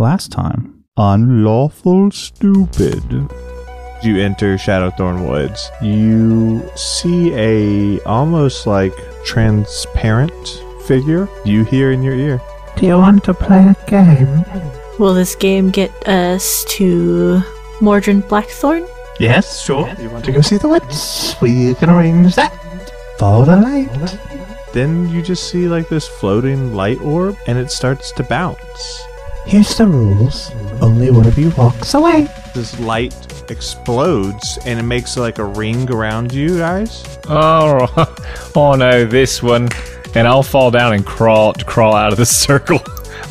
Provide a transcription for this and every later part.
last time on Lawful Stupid. you enter Shadowthorn Woods, you see a almost like transparent figure you hear in your ear. Do you want to play a game? Will this game get us to Mordred Blackthorn? Yes, sure. You want to go see the woods? We can arrange that. Follow the light. Then you just see like this floating light orb and it starts to bounce. Here's the rules. Only one of you walks away. This light explodes and it makes like a ring around you guys. Oh, oh no, this one. And I'll fall down and crawl crawl out of the circle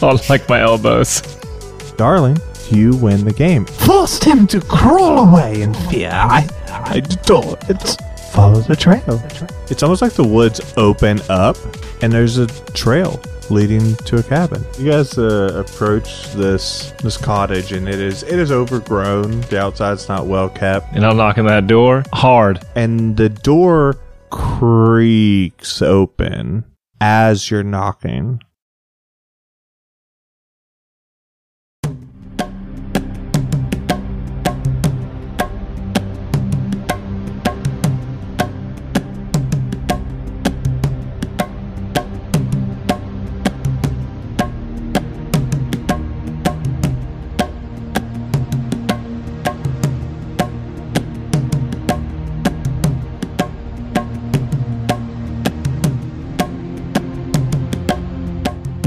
on like my elbows. Darling, you win the game. Forced him to crawl away in fear. I, I adore it. Follow the trail. It's almost like the woods open up and there's a trail leading to a cabin. You guys uh, approach this this cottage and it is it is overgrown. The outside's not well kept And I'm knocking that door hard. and the door creaks open as you're knocking.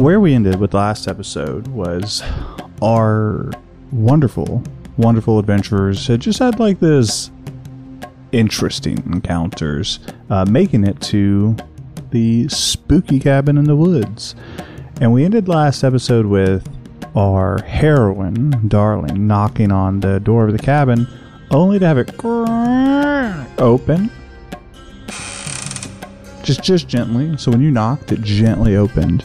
Where we ended with the last episode was our wonderful, wonderful adventurers had just had like this interesting encounters, uh, making it to the spooky cabin in the woods. And we ended last episode with our heroine, Darling, knocking on the door of the cabin, only to have it open. Just, just gently. So when you knocked, it gently opened.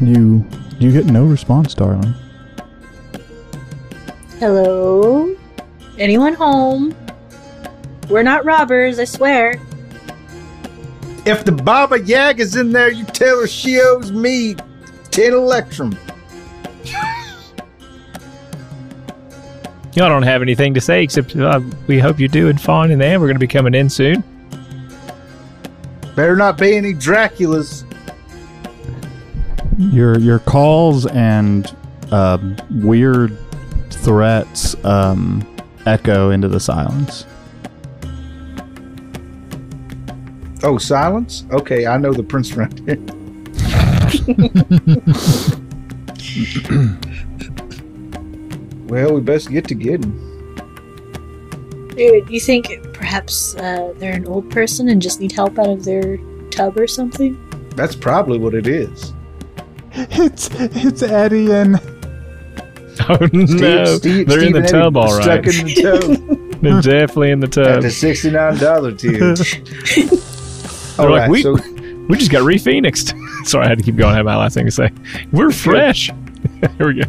You, you get no response, darling. Hello? Anyone home? We're not robbers, I swear. If the Baba Yaga's in there, you tell her she owes me 10 Electrum. Y'all don't have anything to say except uh, we hope you're doing fine in there. We're going to be coming in soon. Better not be any Draculas. Your your calls and um, weird threats um, echo into the silence. Oh, silence? Okay, I know the prince right here. well, we best get to getting. Dude, you think perhaps uh, they're an old person and just need help out of their tub or something? That's probably what it is. It's it's Eddie and Oh no, Steve- they're in the tub, Eddie all right. Stuck in the tub they're definitely in the at tub. the $69 tier. They're like, Alright, we, so we just got re-phoenixed. Sorry, I had to keep going. I had my last thing to say. We're fresh. Here we go.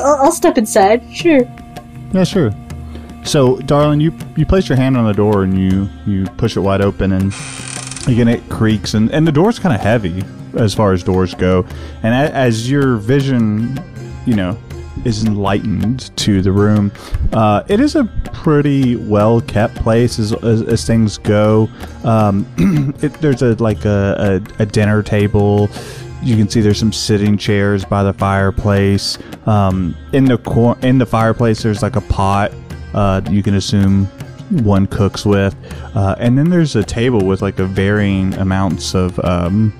I'll, I'll step inside, sure. yeah, sure. So, darling, you you place your hand on the door and you you push it wide open and again it creaks and and the door's kind of heavy as far as doors go. And a, as your vision, you know, is enlightened to the room, uh, it is a pretty well kept place as, as, as things go. Um, it, there's a like a, a, a dinner table. You can see there's some sitting chairs by the fireplace. Um, in the cor- in the fireplace, there's like a pot. Uh, you can assume one cooks with, uh, and then there's a table with like a varying amounts of um,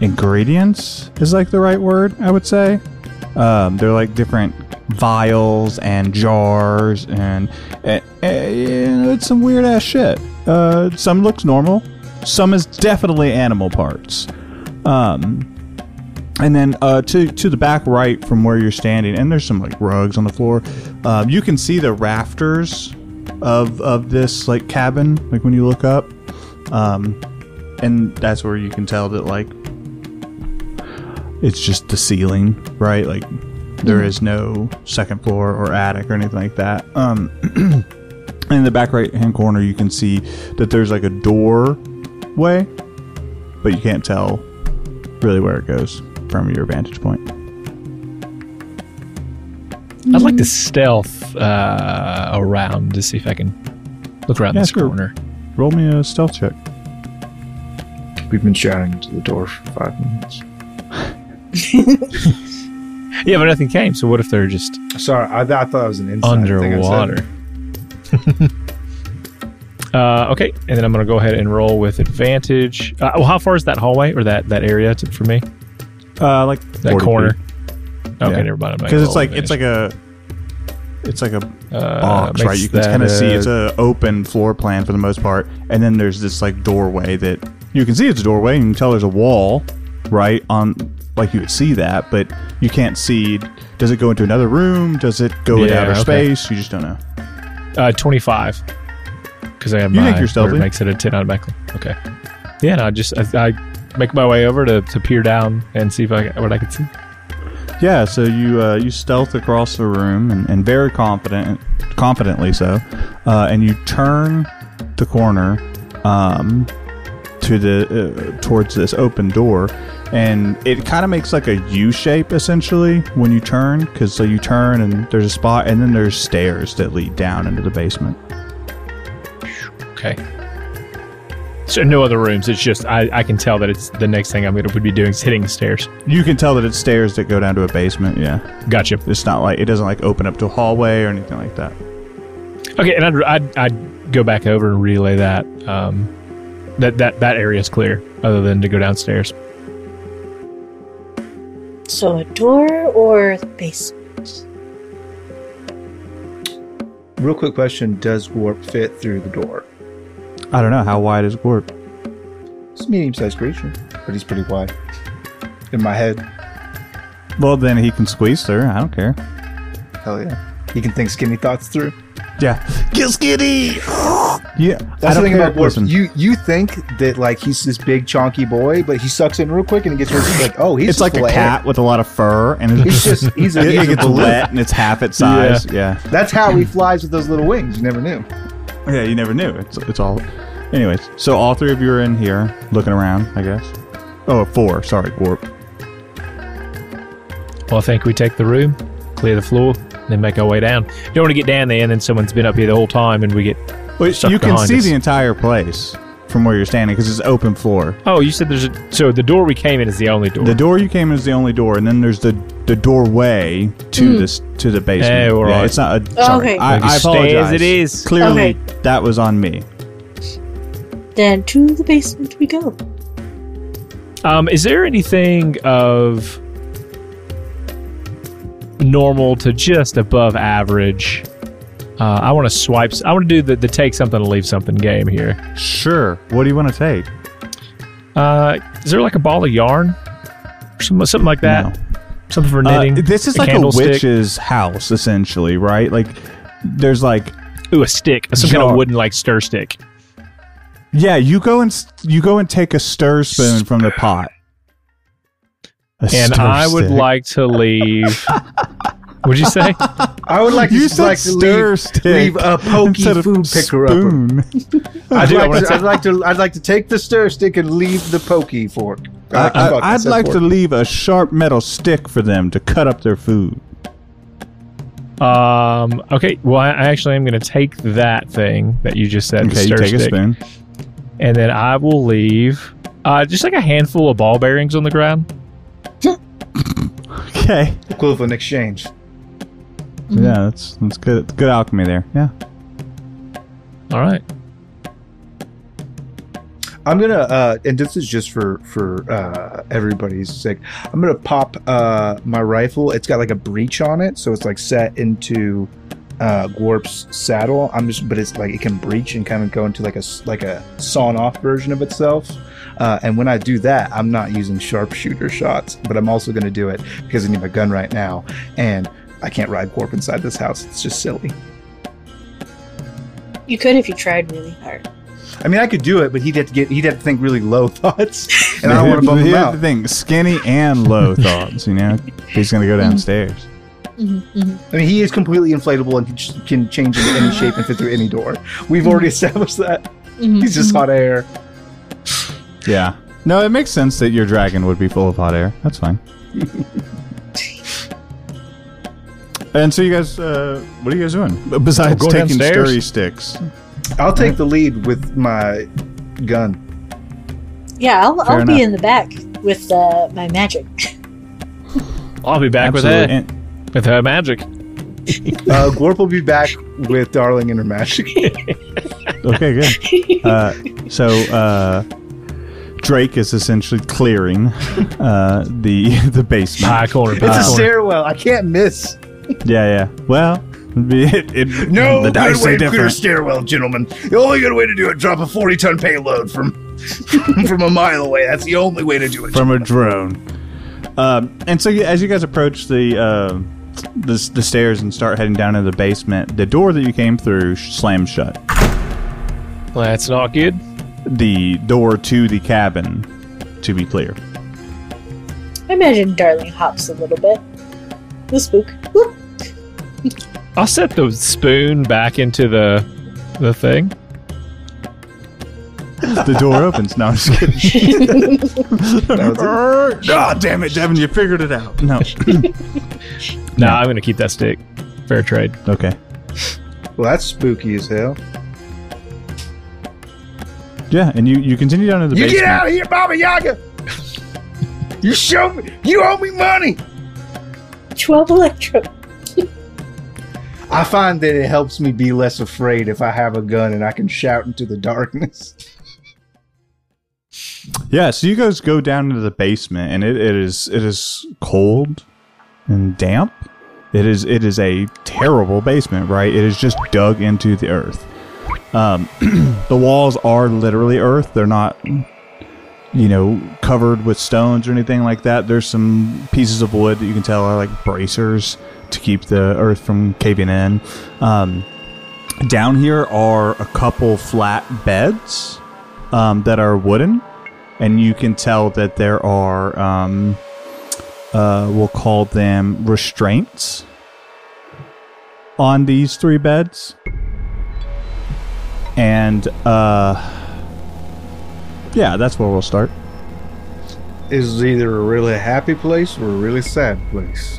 ingredients. Is like the right word, I would say. Um, they're like different vials and jars, and uh, it's some weird ass shit. Uh, some looks normal, some is definitely animal parts. Um, and then uh, to to the back right from where you're standing, and there's some like rugs on the floor. Um, you can see the rafters of of this like cabin, like when you look up, um, and that's where you can tell that like it's just the ceiling, right? Like there is no second floor or attic or anything like that. Um, in the back right hand corner, you can see that there's like a doorway, but you can't tell really where it goes from your vantage point. I'd like to stealth uh, around to see if I can look around Yeah, this sure. corner. Roll me a stealth check. We've been shouting to the door for five minutes. Yeah, but nothing came. So what if they're just Sorry, I, I thought it was an inside thing underwater? uh, okay, and then I'm gonna go ahead and roll with advantage. Uh, well, how far is that hallway or that that area to, for me? Uh, like That 40 corner. feet. Okay, Yeah. never mind. because it's like it's like a it's like a uh, box, right? You can kind of see it's a open floor plan for the most part, and then there's this like doorway that you can see it's a doorway, and you can tell there's a wall, right? On like you would see that, but you can't see. Does it go into another room? Does it go into outer okay. space? You just don't know. uh, 25 because I have You my think you're stealthy? makes it a 10 automatically. Okay. Yeah, no, I just I, I make my way over to, to peer down and see if I what I can see. Yeah, so you uh, you stealth across the room and, and very confident, confidently so, uh, and you turn the corner um, to the uh, towards this open door, and it kind of makes like a U shape essentially when you turn, because so you turn and there's a spot, and then there's stairs that lead down into the basement. Okay. So no other rooms. It's just I, I can tell that it's the next thing I'm going to be doing is hitting the stairs. You can tell that it's stairs that go down to a basement. Yeah, Gotcha. it's not like it doesn't like open up to a hallway or anything like that. Okay, and I'd, I'd, I'd go back over and relay that. Um, that that that area is clear, other than to go downstairs. So a door or the basement? Real quick question: Does warp fit through the door? I don't know how wide is Gorp. It's a medium-sized creature, but he's pretty wide. In my head, Well, then he can squeeze through. I don't care. hell yeah, he can think skinny thoughts through. Yeah. Get skinny. yeah. That's I the thing about. Listen, You you think that like he's this big chonky boy, but he sucks in real quick and he gets rid like oh he's it's like just a cat with a lot of fur, and it's He's just he's a, he's it a gets balloon. wet and it's half its size. Yeah. That's how he flies with those little wings. You never knew. yeah, You never knew. It's it's all. Anyways, so all three of you are in here looking around. I guess. Oh, four. Sorry, warp. Well, I think we take the room, clear the floor, then make our way down. You don't want to get down there and then someone's been up here the whole time and we get. Wait, Stuck you can see us. the entire place from where you're standing because it's open floor. Oh, you said there's a. So the door we came in is the only door. The door you came in is the only door, and then there's the the doorway to hmm. this to the basement. Hey, all yeah, right. it's not a. Oh, Sorry, okay. I, Maybe I stay apologize. as it is. Clearly, Okay. that was on me. Then to the basement we go. Um, is there anything of normal to just above average? Uh, I want to swipe. I want to do the, the take something to leave something game here. Sure. What do you want to take? Uh, is there like a ball of yarn or something, something like that? No. Something for Uh, knitting? this is A like a witch's house, essentially, right? Like, there's like, Ooh, a stick. Some kind of wooden like stir stick. Yeah, you go and you go and take a stir spoon from the pot, A And stir I would like to leave. What'd you say? I would like to You just said like to stir leave, stick leave a pokey instead of food picker up. spoon. I'd do, I like, wanna to, I'd like to I'd like to take the stir stick and leave the pokey fork. I, fuck, I would said like to leave a sharp metal stick for them to cut up their food. Um. Okay. Well, I I actually am going to take that thing that you just said. the Okay, you stir take a spoon. And then I will leave uh, just like a handful of ball bearings on the ground. Okay. equivalent exchange. Yeah, that's that's good. Good alchemy there. Yeah. All right. I'm gonna uh and this is just for for uh everybody's sake. I'm gonna pop uh my rifle. It's got like a breech on it, so it's like set into uh Gwarp's saddle. I'm just but it's like it can breach and kind of go into like a s- like a sawn off version of itself. Uh, and when I do that, I'm not using sharpshooter shots, but I'm also going to do it because I need my gun right now, and I can't ride Gwarp inside this house. It's just silly. You could if you tried really hard. I mean, I could do it, but he'd have to get he'd have to think really low thoughts, and I don't want to bum him Here's out. the thing: skinny and low thoughts. You know, he's gonna go downstairs. Mm-hmm, I mean, he is completely inflatable and can can change into any shape and fit through any door. We've already established that. mm-hmm. He's just hot air. Yeah. No, it makes sense that your dragon would be full of hot air. That's fine. and so you guys, uh, what are you guys doing besides Go taking downstairs. sturry sticks? I'll take the lead with my gun. Yeah, I'll, Fair I'll be in the back with uh, my magic. I'll be back with Absolutely. that And- with her magic. Uh, Glorp will be back with Darling and her magic. okay, good. Uh, so uh, Drake is essentially clearing uh, the the basement. High corner. It's a corner. stairwell. I can't miss. Yeah, yeah. Well, it, it, No the good dice way to clear a different. stairwell, gentlemen. The only good way to do it, drop a 40 ton payload from from a mile away. That's the only way to do it. from a drone. Um, and so, you, as you guys approach the, uh, the the stairs and start heading down into the basement, the door that you came through sh- slams shut. That's not good. The door to the cabin, to be clear. I imagine Darling hops a little bit. The spook. I'll set the spoon back into the the thing. The door opens. No, I'm just kidding. God damn it, Devin! You figured it out. No. No, I'm gonna keep that stick. Fair trade. okay. Well, that's spooky as hell. Yeah, and you you continue down to the You basement. get out of here, Baba Yaga! You show me. You owe me money. 12 electro. I find that it helps me be less afraid if I have a gun and I can shout into the darkness. Yeah, so you guys go down into the basement, and it, it is it is cold and damp. It is it is a terrible basement, right? It is just dug into the earth. Um, the walls are literally earth; they're not, you know, covered with stones or anything like that. There's some pieces of wood that you can tell are like bracers to keep the earth from caving in. Um, down here are a couple flat beds um, that are wooden and you can tell that there are um, uh, we'll call them restraints on these three beds and uh, yeah that's where we'll start Is either a really happy place or a really sad place?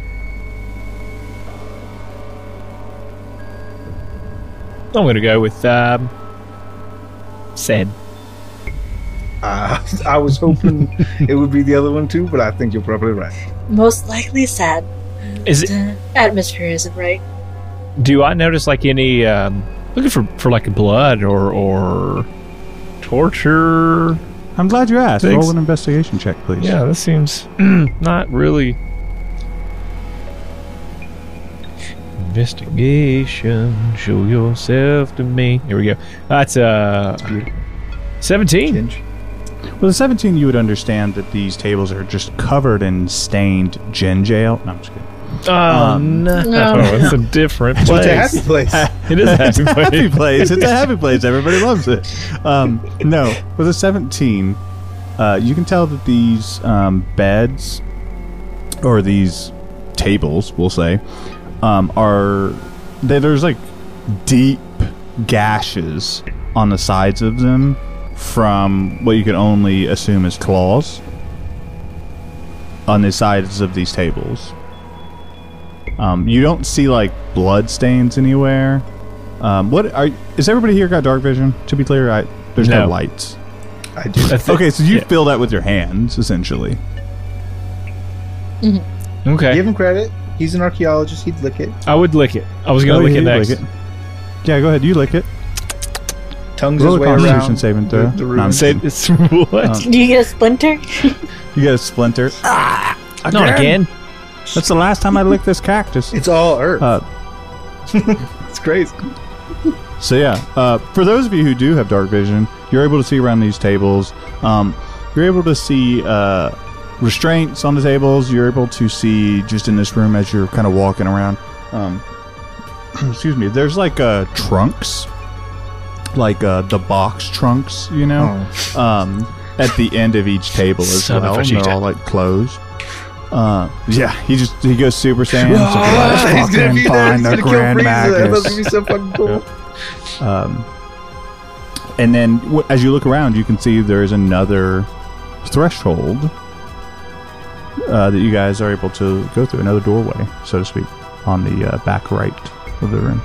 I'm gonna go with um, said. Uh, I was hoping it would be the other one too, but I think you're probably right. Most likely sad. Is it? The atmosphere isn't right. Do I notice like any um, looking for for like blood or or torture? i'm glad you asked Thanks. roll an investigation check please Yeah, this seems not really. Investigation. Show yourself to me. Here we go. That's uh, seventeen. Well the 17 you would understand that these tables are just covered in stained gin jail no i'm just kidding Oh Um, no, No. it's a different place. It's a place. happy place. It is a happy place. happy place. It's a happy place. Everybody loves it. Um, no, with a 17, uh, you can tell that these um, beds or these tables, we'll say, um, are they, there's like deep gashes on the sides of them from what you can only assume is claws on the sides of these tables. Um, you don't see like blood stains anywhere. Um, what are is everybody here got dark vision? To be clear, I, there's no, No. lights. I do. That's it. Okay, so you Yeah. fill that with your hands essentially. Okay, Give him credit. He's an archaeologist. He'd lick it. I would lick it. I was gonna Oh, lick yeah, it next. lick it. Yeah, go ahead. You lick it. Tongues Roll his a way Constitution around. saving throw. The, the No, I'm ruins. Say it's what? Do you get a splinter? You get a splinter. Ah! Not again. That's the last time I licked this cactus. It's all earth. Uh, it's crazy. So yeah, uh, for those of you who do have dark vision, you're able to see around these tables. Um, you're able to see uh, restraints on the tables. You're able to see just in this room as you're kind of walking around. Um, excuse me. There's like uh, trunks, like uh, the box trunks, you know, Oh. um, at the end of each table as Son well. and. They're all like closed. Uh, yeah, he just he goes Super Saiyan. He's like, Oh, "Let's he's gonna be there. He's the gonna kill Grand That's gonna be so fucking cool. Um, and then w- as you look around, you can see there is another threshold uh, that you guys are able to go through another doorway, so to speak, on the uh, back right of the room.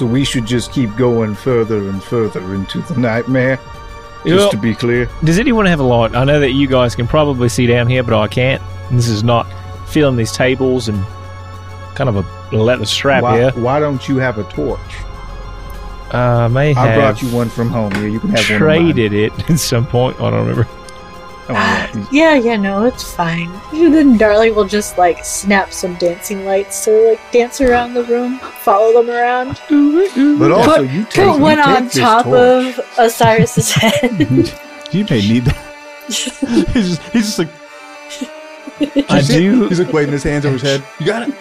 So we should just keep going further and further into the nightmare. Just Well- to be clear. Does anyone have a light? I know that you guys can probably see down here, but I can't. This is not filling these tables and kind of a leather strap Why, here. why don't you have a torch? Uh, may I brought you one from home. Yeah, you can have traded it at some point. I don't remember. One. Oh, ah, yeah, yeah, no, it's fine. And then Darling will just like snap some dancing lights to like dance around the room, follow them around, But also, Put- you take, put you one take on top torch. of Osiris's head. You may need that. he's, just, he's just like I do. he's like waving his hands over his head. You got it.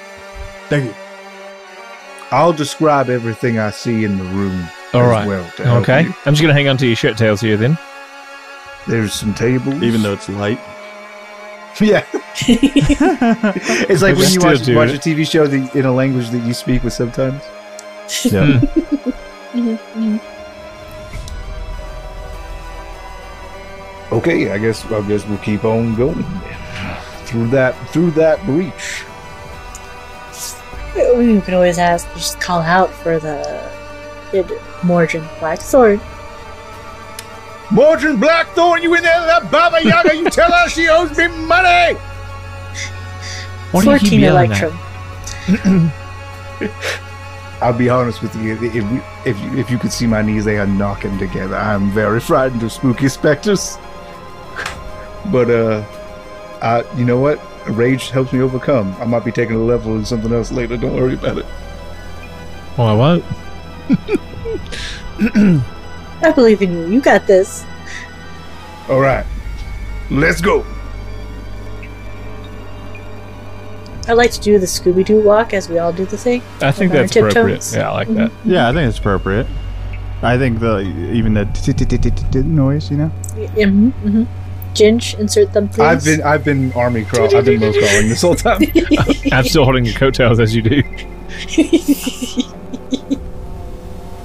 Thank you. I'll describe everything I see in the room All as right. well. to Okay. you. I'm just going to hang on to your shirt tails here then. There's some tables. Even though it's light. yeah. it's like We're when you watch, watch a TV show that, in a language that you speak with sometimes. Yeah. Mhm, mhm. Okay, I guess I guess we'll keep on going through that through that breach. we can always ask, just call out for the it, Morgan Blackthorn. Mordred Blackthorn, you in there? That Baba Yaga, you tell her she owes me money. What do you keep 14 yelling? Electrum. I'll be honest with you. If we, if you, if you could see my knees, they are knocking together. I'm very frightened of spooky specters. but uh, I, you know what? Rage helps me overcome. I might be taking a level in something else later. Don't worry about it. Well, I won't. I believe in you. You got this. All right, let's go. I like to do the Scooby Doo walk as we all do the thing. I think With our that's appropriate. Yeah, I like that. Yeah, I think it's appropriate. I think the even the noise, you know. Mm-hmm, mm-hmm. Ging, insert them, please. I've been I've been army crawl. I've been low crawling this whole time. I'm still holding your coattails as you do.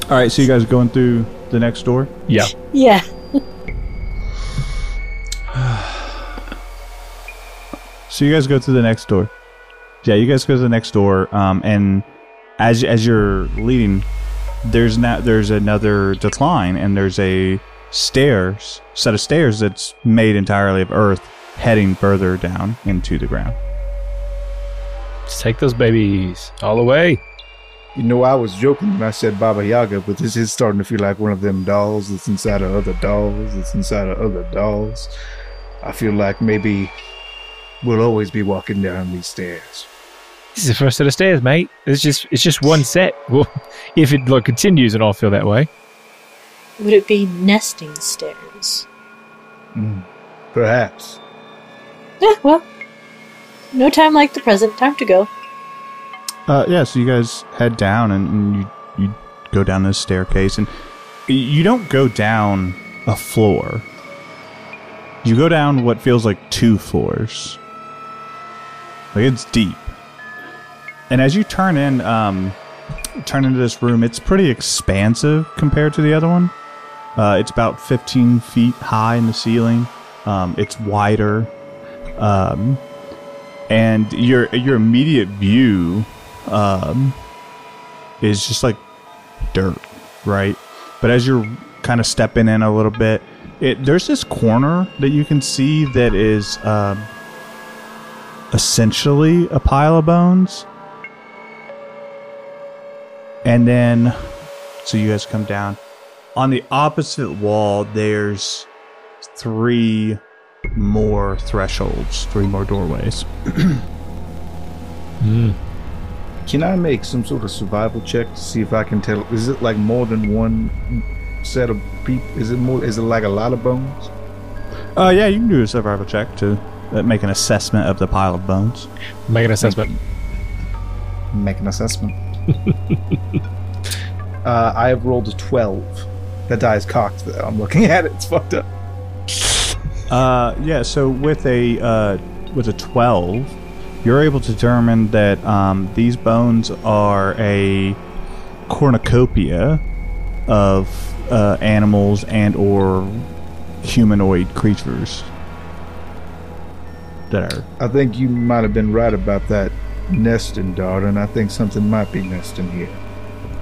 All right, so you guys going through the next door? Yeah. yeah. So you guys go to the next door. Yeah, you guys go to the next door, um, and as as you're leading, there's now there's another decline, and there's a stairs set of stairs that's made entirely of earth, heading further down into the ground. Just take those babies all the way. You know, I was joking when I said Baba Yaga, but this is starting to feel like one of them dolls that's inside of other dolls, that's inside of other dolls. I feel like maybe we'll always be walking down these stairs. This is the first set of stairs, mate. It's just it's just one set. Well, if it like continues, and I'll feel that way. Would it be nesting stairs? Hmm. Perhaps. Yeah, well. No time like the present. Time to go. Uh, yeah, so you guys head down and, and you you go down this staircase, and you don't go down a floor. You go down what feels like two floors. Like it's deep. And as you turn in, um, turn into this room, it's pretty expansive compared to the other one. Uh, it's about 15 feet high in the ceiling. Um, it's wider. Um, and your your immediate view um, is just like dirt, right? But as you're kind of stepping in a little bit, it there's this corner that you can see that is um, essentially a pile of bones, and then so you guys come down on the opposite wall. There's three more thresholds, three more doorways. Can I make some sort of survival check to see if I can tell? Is it like more than one set of people? Is it more? Is it like a lot of bones? Uh, yeah, you can do a survival check to uh, make an assessment of the pile of bones. Make an assessment. Make an assessment. uh, I have rolled a twelve. That die is cocked. Though I'm looking at it. It's fucked up. Uh, yeah. So with a uh, with a twelve, you're able to determine that um, these bones are a cornucopia of uh, animals and or humanoid creatures that are I think you might have been right about that nesting, darling. I think something might be nesting here.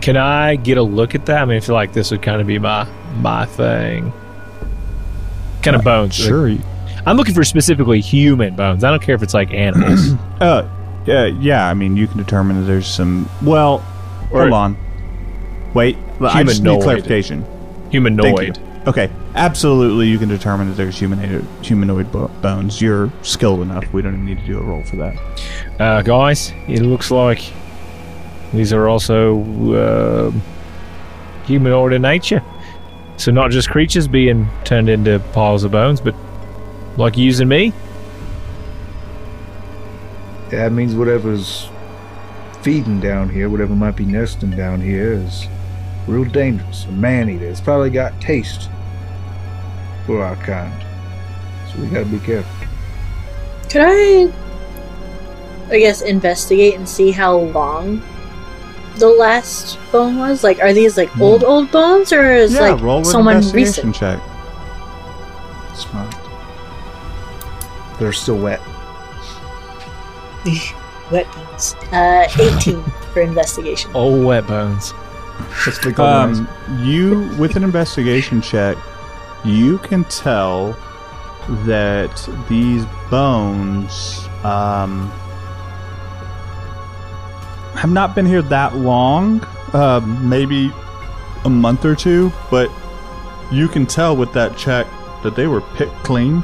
Can I get a look at that? I mean, I feel like this would kind of be my my thing. Kind of bones. like- sure I'm looking for specifically human bones. I don't care if it's like animals. uh yeah yeah i mean you can determine that there's some well Or- hold on wait i just need clarification. Humanoid. Okay, absolutely. You can determine that there's humanoid humanoid bo- bones. You're skilled enough. We don't even need to do a roll for that. Uh, guys, it looks like these are also uh, humanoid in nature. So not just creatures being turned into piles of bones, but like using me. That means whatever's feeding down here, whatever might be nesting down here, is real dangerous. A man eater. It's probably got taste for our kind. So we gotta be careful. Could I, I guess, investigate and see how long the last bone was? Like, are these like old, old bones, or is like Hmm. roll someone recent? check. Smart. They're still wet. Wet bones. Uh, 18 for investigation. Oh, wet bones. Let's click on Um, you with an investigation check, you can tell that these bones um, have not been here that long. Uh, maybe a month or two, but you can tell with that check that they were picked clean.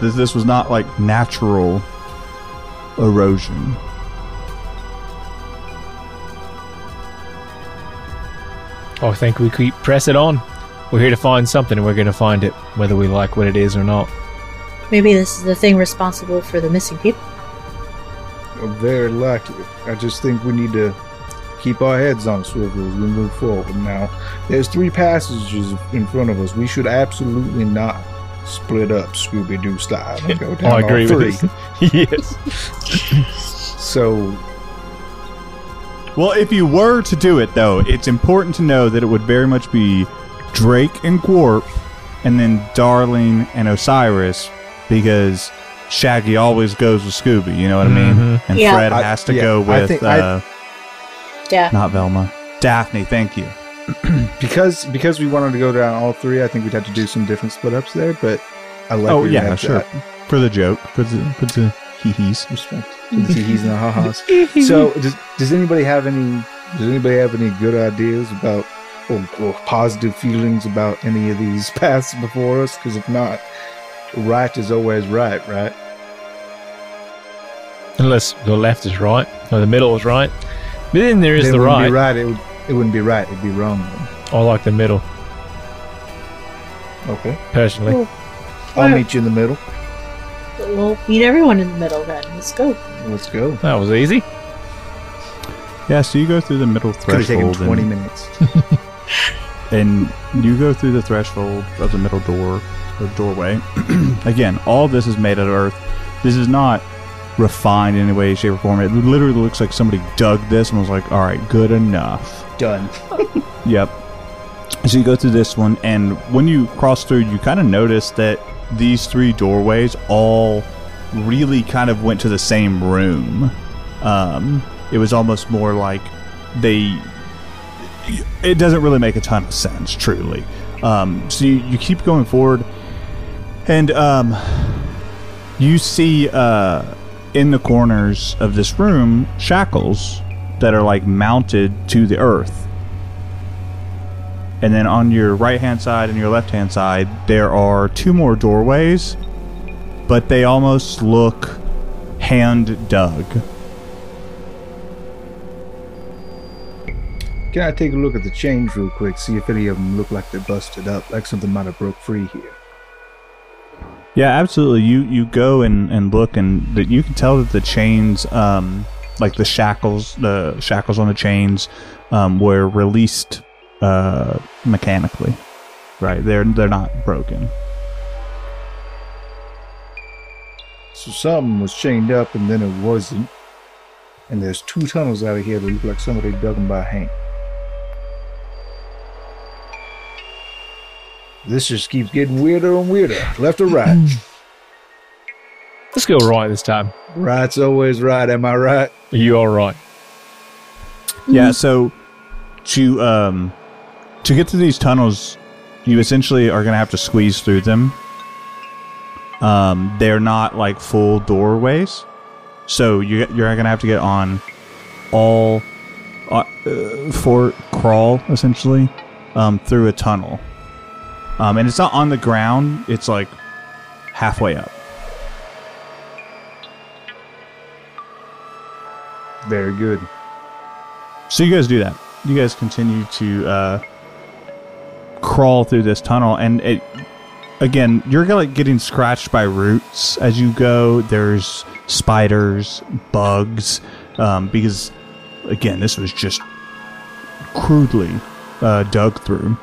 That this was not like natural erosion. Oh, I think we keep press it on. We're here to find something, and we're going to find it, whether we like what it is or not. Maybe this is the thing responsible for the missing people. Very likely. I just think we need to keep our heads on a swivel as we move forward. Now, there's three passages in front of us. We should absolutely not split up Scooby Doo style and go down I agree all with three. this. yes. So Well, if you were to do it, though, it's important to know that it would very much be Drake and Gwarp, and then Darling and Osiris, because Shaggy always goes with Scooby. You know what I mean? Mhm. And Yeah. Fred I- has to yeah, go I with think I- uh, Yeah. not Velma, Daphne. Thank you. because because we wanted to go down all three, I think we'd have to do some different split ups there. But I like. Oh, yeah, sure. that. For the joke, for the for the hee-hees. Respect to the teehees and the ha-has. So, does, does anybody have any? Does anybody have any good ideas about or, or positive feelings about any of these paths before us? Because if not, right is always right, right? Unless the left is right, or the middle is right. But then there is Then the it wouldn't right. Be right. It, would, it wouldn't be right. It'd be wrong. I like the middle, Okay. personally. Cool. I'll meet you in the middle. We'll meet everyone in the middle then. Let's go. Let's go. That was easy. Yeah, so you go through the middle Could have taken threshold, twenty and, minutes. and you go through the threshold of the middle door or doorway. Again, all this is made out of earth. This is not refined in any way, shape, or form. It literally looks like somebody dug this and was like, "All right, good enough." Done. Yep. So you go through this one, and when you cross through, you kind of notice that these three doorways all really kind of went to the same room. Um, it was almost more like they. It doesn't really make a ton of sense, truly. Um, so you, you keep going forward, and um, you see uh, in the corners of this room shackles that are like mounted to the earth. And then on your right hand side and your left hand side, there are two more doorways, but they almost look hand dug. Can I take a look at the chains real quick? See if any of them look like they're busted up, like something might have broke free here. Yeah, absolutely. You you go and, and look, and that you can tell that the chains, um, like the shackles, the shackles on the chains, um, were released uh, mechanically. Right, they're they're not broken. So something was chained up and then it wasn't. And there's two tunnels out of here that look like somebody dug them by hand. This just keeps getting weirder and weirder. Left or right? Let's go right this time. Right's always right. Am I right? You are right. Yeah, so to um to get to these tunnels, you essentially are gonna have to squeeze through them. Um, they're not like full doorways, so you you're gonna have to get on all uh, uh, for crawl essentially um, through a tunnel. Um, and it's not on the ground; it's like halfway up. Very good. So you guys do that. You guys continue to uh, crawl through this tunnel, and it again you're like getting scratched by roots as you go. There's spiders, bugs, um, because again this was just crudely uh, dug through.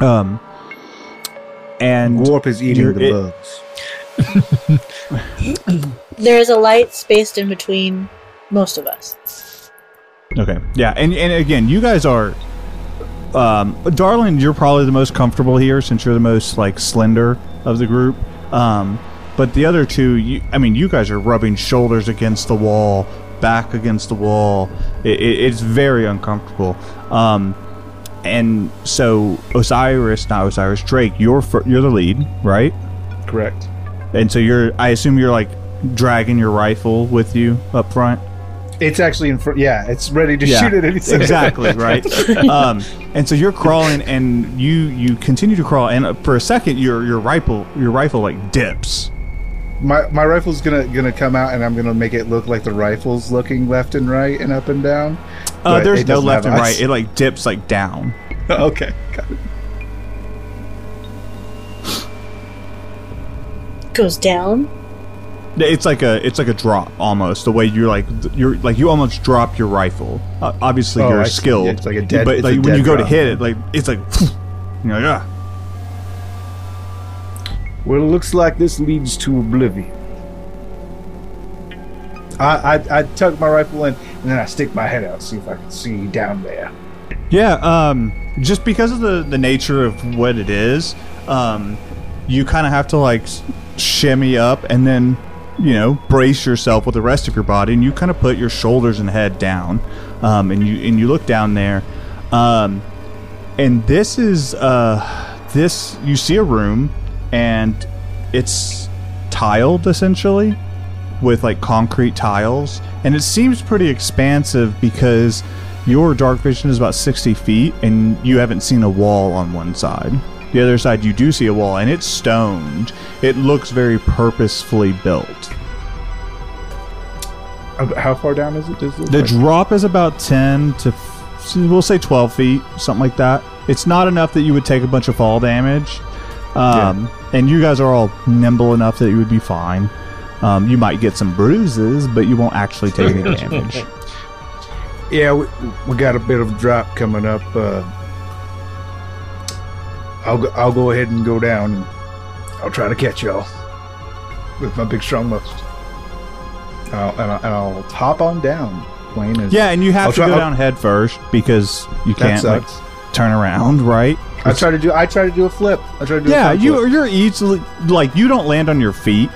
Um, and Warp is eating the it- bugs. There is a light spaced in between most of us. Okay. Yeah, and and again, you guys are um Darlin, you're probably the most comfortable here since you're the most like slender of the group. Um but the other two, you I mean, you guys are rubbing shoulders against the wall, back against the wall. It, it, it's very uncomfortable. Um and so Osiris, not Osiris, Drake, you're fir- you're the lead, right? Correct. And so you're I assume you're like dragging your rifle with you up front. It's actually in front. Yeah, it's ready to Yeah, shoot at any second. exactly right um, and so you're crawling and you you continue to crawl and uh, for a second your your rifle your rifle like dips My my rifle's gonna gonna come out, and I'm gonna make it look like the rifle's looking left and right and up and down. uh, there's no left and right it like dips like down okay, got it. Goes down. It's like a it's like a drop almost the way you're like you're like you almost drop your rifle uh, obviously Oh, you're I see. skilled It's like a dead- but like when you go to hit it like it's like you're like ah Well, it looks like this leads to oblivion. I, I I tuck my rifle in, and then I stick my head out, see if I can see down there. Yeah, um, just because of the, the nature of what it is, um, you kind of have to like shimmy up and then, you know, brace yourself with the rest of your body, and you kind of put your shoulders and head down, um, and you and you look down there, um, and this is uh, this you see a room, and it's tiled essentially with like concrete tiles, and it seems pretty expansive because your dark vision is about 60 feet and you haven't seen a wall on one side. The other side, you do see a wall, and it's stoned. It looks very purposefully built. How far down is it? Does it look The like? drop is about 10 to, we'll say 12 feet, something like that. It's not enough that you would take a bunch of fall damage. Um, And you guys are all nimble enough that you would be fine. Um, you might get some bruises, but you won't actually take any damage. Yeah, we, we got a bit of a drop coming up. Uh, I'll go, I'll go ahead and go down. And I'll try to catch y'all with my big strong muscles. I'll, and, I'll, and I'll hop on down. Plain as Yeah, and you have I'll to try- go I'll- down head first because you can't like turn around, right? I try to do. I try to do a flip. I try to do. Yeah, a front you flip. you're easily like you don't land on your feet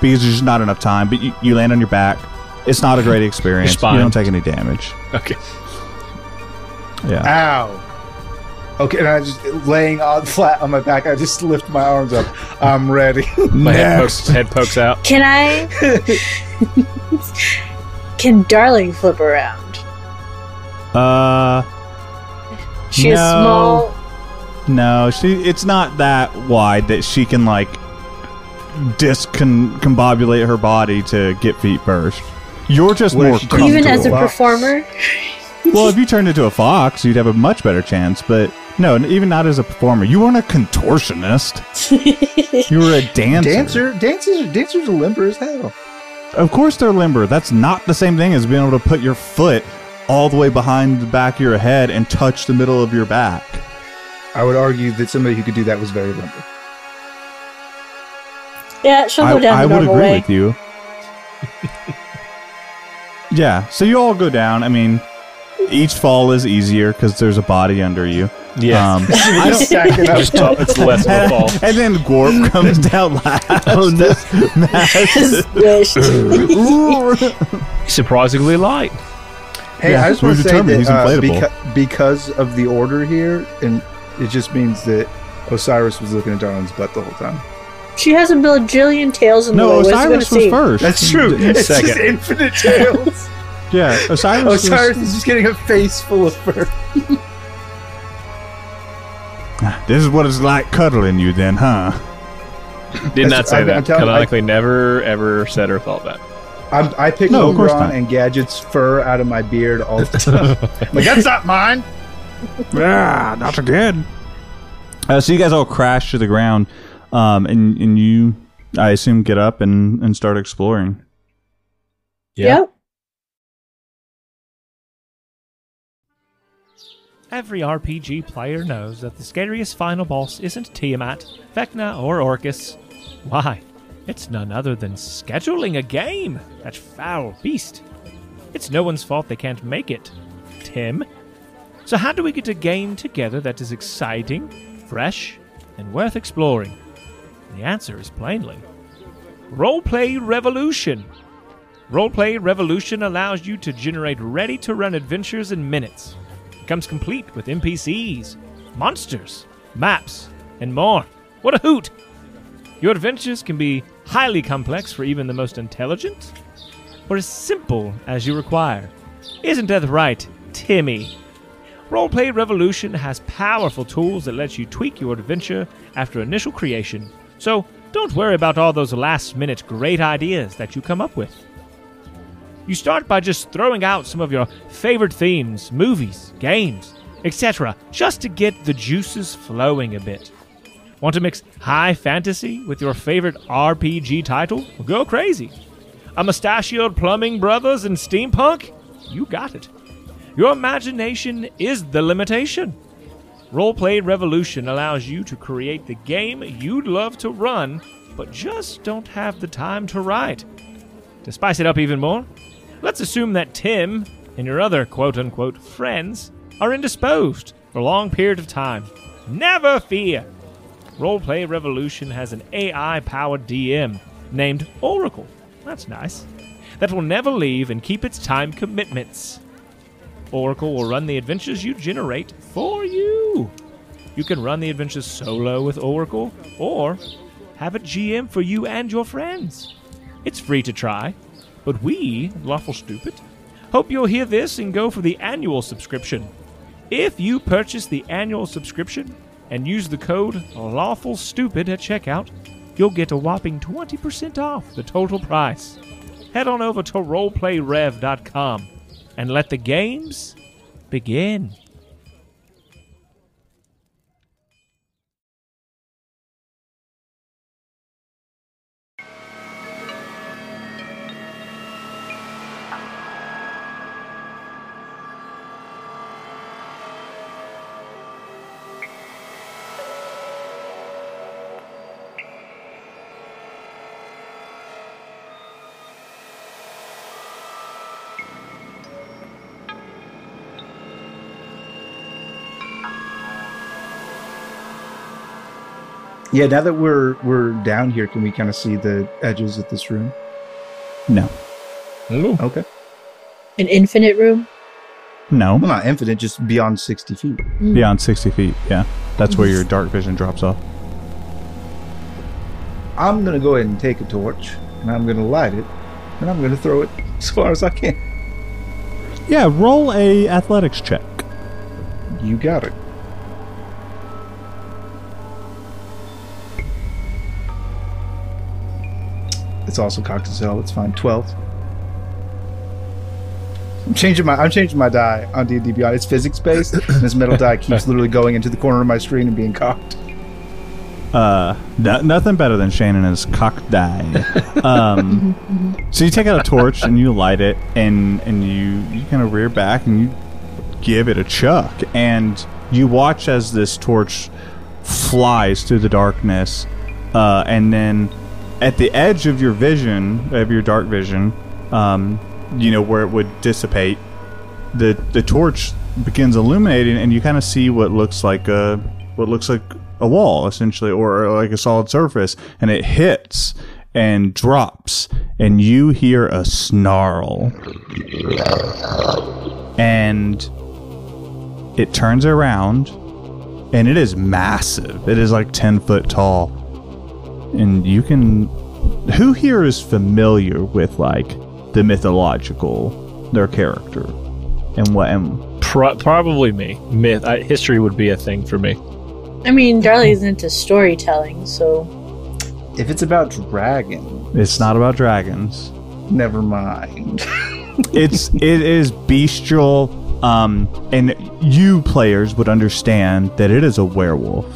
because there's just not enough time, but you, you land on your back. It's not a great experience. You don't take any damage. Okay. Yeah. Ow. Okay, and I just laying on flat on my back. I just lift my arms up. I'm ready. My head pokes, head pokes out. Can I? Can Darling flip around? Uh She's No. small. no, she it's not that wide that she can like discombobulate her body to get feet first. You're just What more she turns Even as a a performer, well, if you turned into a fox, you'd have a much better chance. But no, even not as a performer. You weren't a contortionist. you were a dancer. Dancer, dancers, dancers are limber as hell. Of course, they're limber. That's not the same thing as being able to put your foot all the way behind the back of your head and touch the middle of your back. I would argue that somebody who could do that was very limber. yeah, she'll I, go down I the would agree way. with you. yeah, so you all go down. I mean, each fall is easier because there's a body under you. Yeah. Um, I don't stack it up. Just top, it's less of a fall. and then Gorp comes down last. on this Surprisingly light. Hey, Yeah, I just we're want to say determined. He's that uh, beca- because of the order here, and it just means that Osiris was looking at Darlin's butt the whole time. she has a bajillion tails in the No, way. What's it Osiris gonna was see? first. That's true. It's second. just infinite tails. Yeah, Osiris. was- Osiris is just getting a face full of fur. This is what it's like cuddling you, then, huh? Did not say I'm- I'm that. telling- Canonically, never ever said or thought that. I'm, I pick No, Ogron and Gadget's fur out of my beard all the time. like that's not mine. Yeah, not again. Uh, so you guys all crash to the ground, um, and and you, I assume, get up and and start exploring. Yeah. Yep. Every RPG player knows that the scariest final boss isn't Tiamat, Vecna, or Orcus. Why? It's none other than scheduling a game, that foul beast. It's no one's fault they can't make it. Tim? So, how do we get a game together that is exciting, fresh, and worth exploring? The answer is plainly Roleplay Revolution. Roleplay Revolution allows you to generate ready to run adventures in minutes. Comes complete with NPCs, monsters, maps, and more. What a hoot! Your adventures can be highly complex for even the most intelligent, or as simple as you require. Isn't that right, Timmy? Roleplay Revolution has powerful tools that let you tweak your adventure after initial creation, so don't worry about all those last minute great ideas that you come up with. You start by just throwing out some of your favorite themes, movies, games, etc., just to get the juices flowing a bit. Want to mix high fantasy with your favorite RPG title? Go crazy. A mustachioed plumbing brothers and steampunk? You got it. Your imagination is the limitation. Roleplay Revolution allows you to create the game you'd love to run, but just don't have the time to write. To spice it up even more, let's assume that Tim and your other quote unquote friends are indisposed for a long period of time. Never fear! Roleplay Revolution has an AI powered DM named Oracle. That's nice. That will never leave and keep its time commitments. Oracle will run the adventures you generate for you. You can run the adventures solo with Oracle or have a GM for you and your friends. It's free to try, but we, Lawful Stupid, hope you'll hear this and go for the annual subscription. If you purchase the annual subscription and use the code Lawful Stupid at checkout, you'll get a whopping 20% off the total price. Head on over to roleplayrev.com and let the games begin. Yeah, now that we're we're down here, can we kind of see the edges of this room? No, Ooh. Okay. An infinite room. no, Well, not infinite, just beyond sixty feet. Mm. beyond sixty feet. Yeah, that's where your dark vision drops off. I'm gonna go ahead and take a torch, and I'm gonna light it, and I'm gonna throw it as far as I can. Yeah, roll a athletics check. You got it. It's also cocked as hell. It's fine. Twelve. I'm changing my I'm changing my die on D and D Beyond. It's physics based, and this metal die keeps literally going into the corner of my screen and being cocked. Uh, no, nothing better than Shannon is cocked die. Um, so you take out a torch and you light it, and and you you kind of rear back and you give it a chuck, and you watch as this torch flies through the darkness, uh, and then at the edge of your vision, of your dark vision, um, you know where it would dissipate, the the torch begins illuminating, and you kind of see what looks like a what looks like a wall, essentially, or like a solid surface, and it hits and drops, and you hear a snarl, and it turns around, and it is massive. It is like ten foot tall, and you can. Who here is familiar with like the mythological their character and what and Pro- probably me. Myth. I, history would be a thing for me. I mean, Darley's into storytelling, so If it's about dragon, it's not about dragons. never mind. it's it is bestial um and you players would understand that it is a werewolf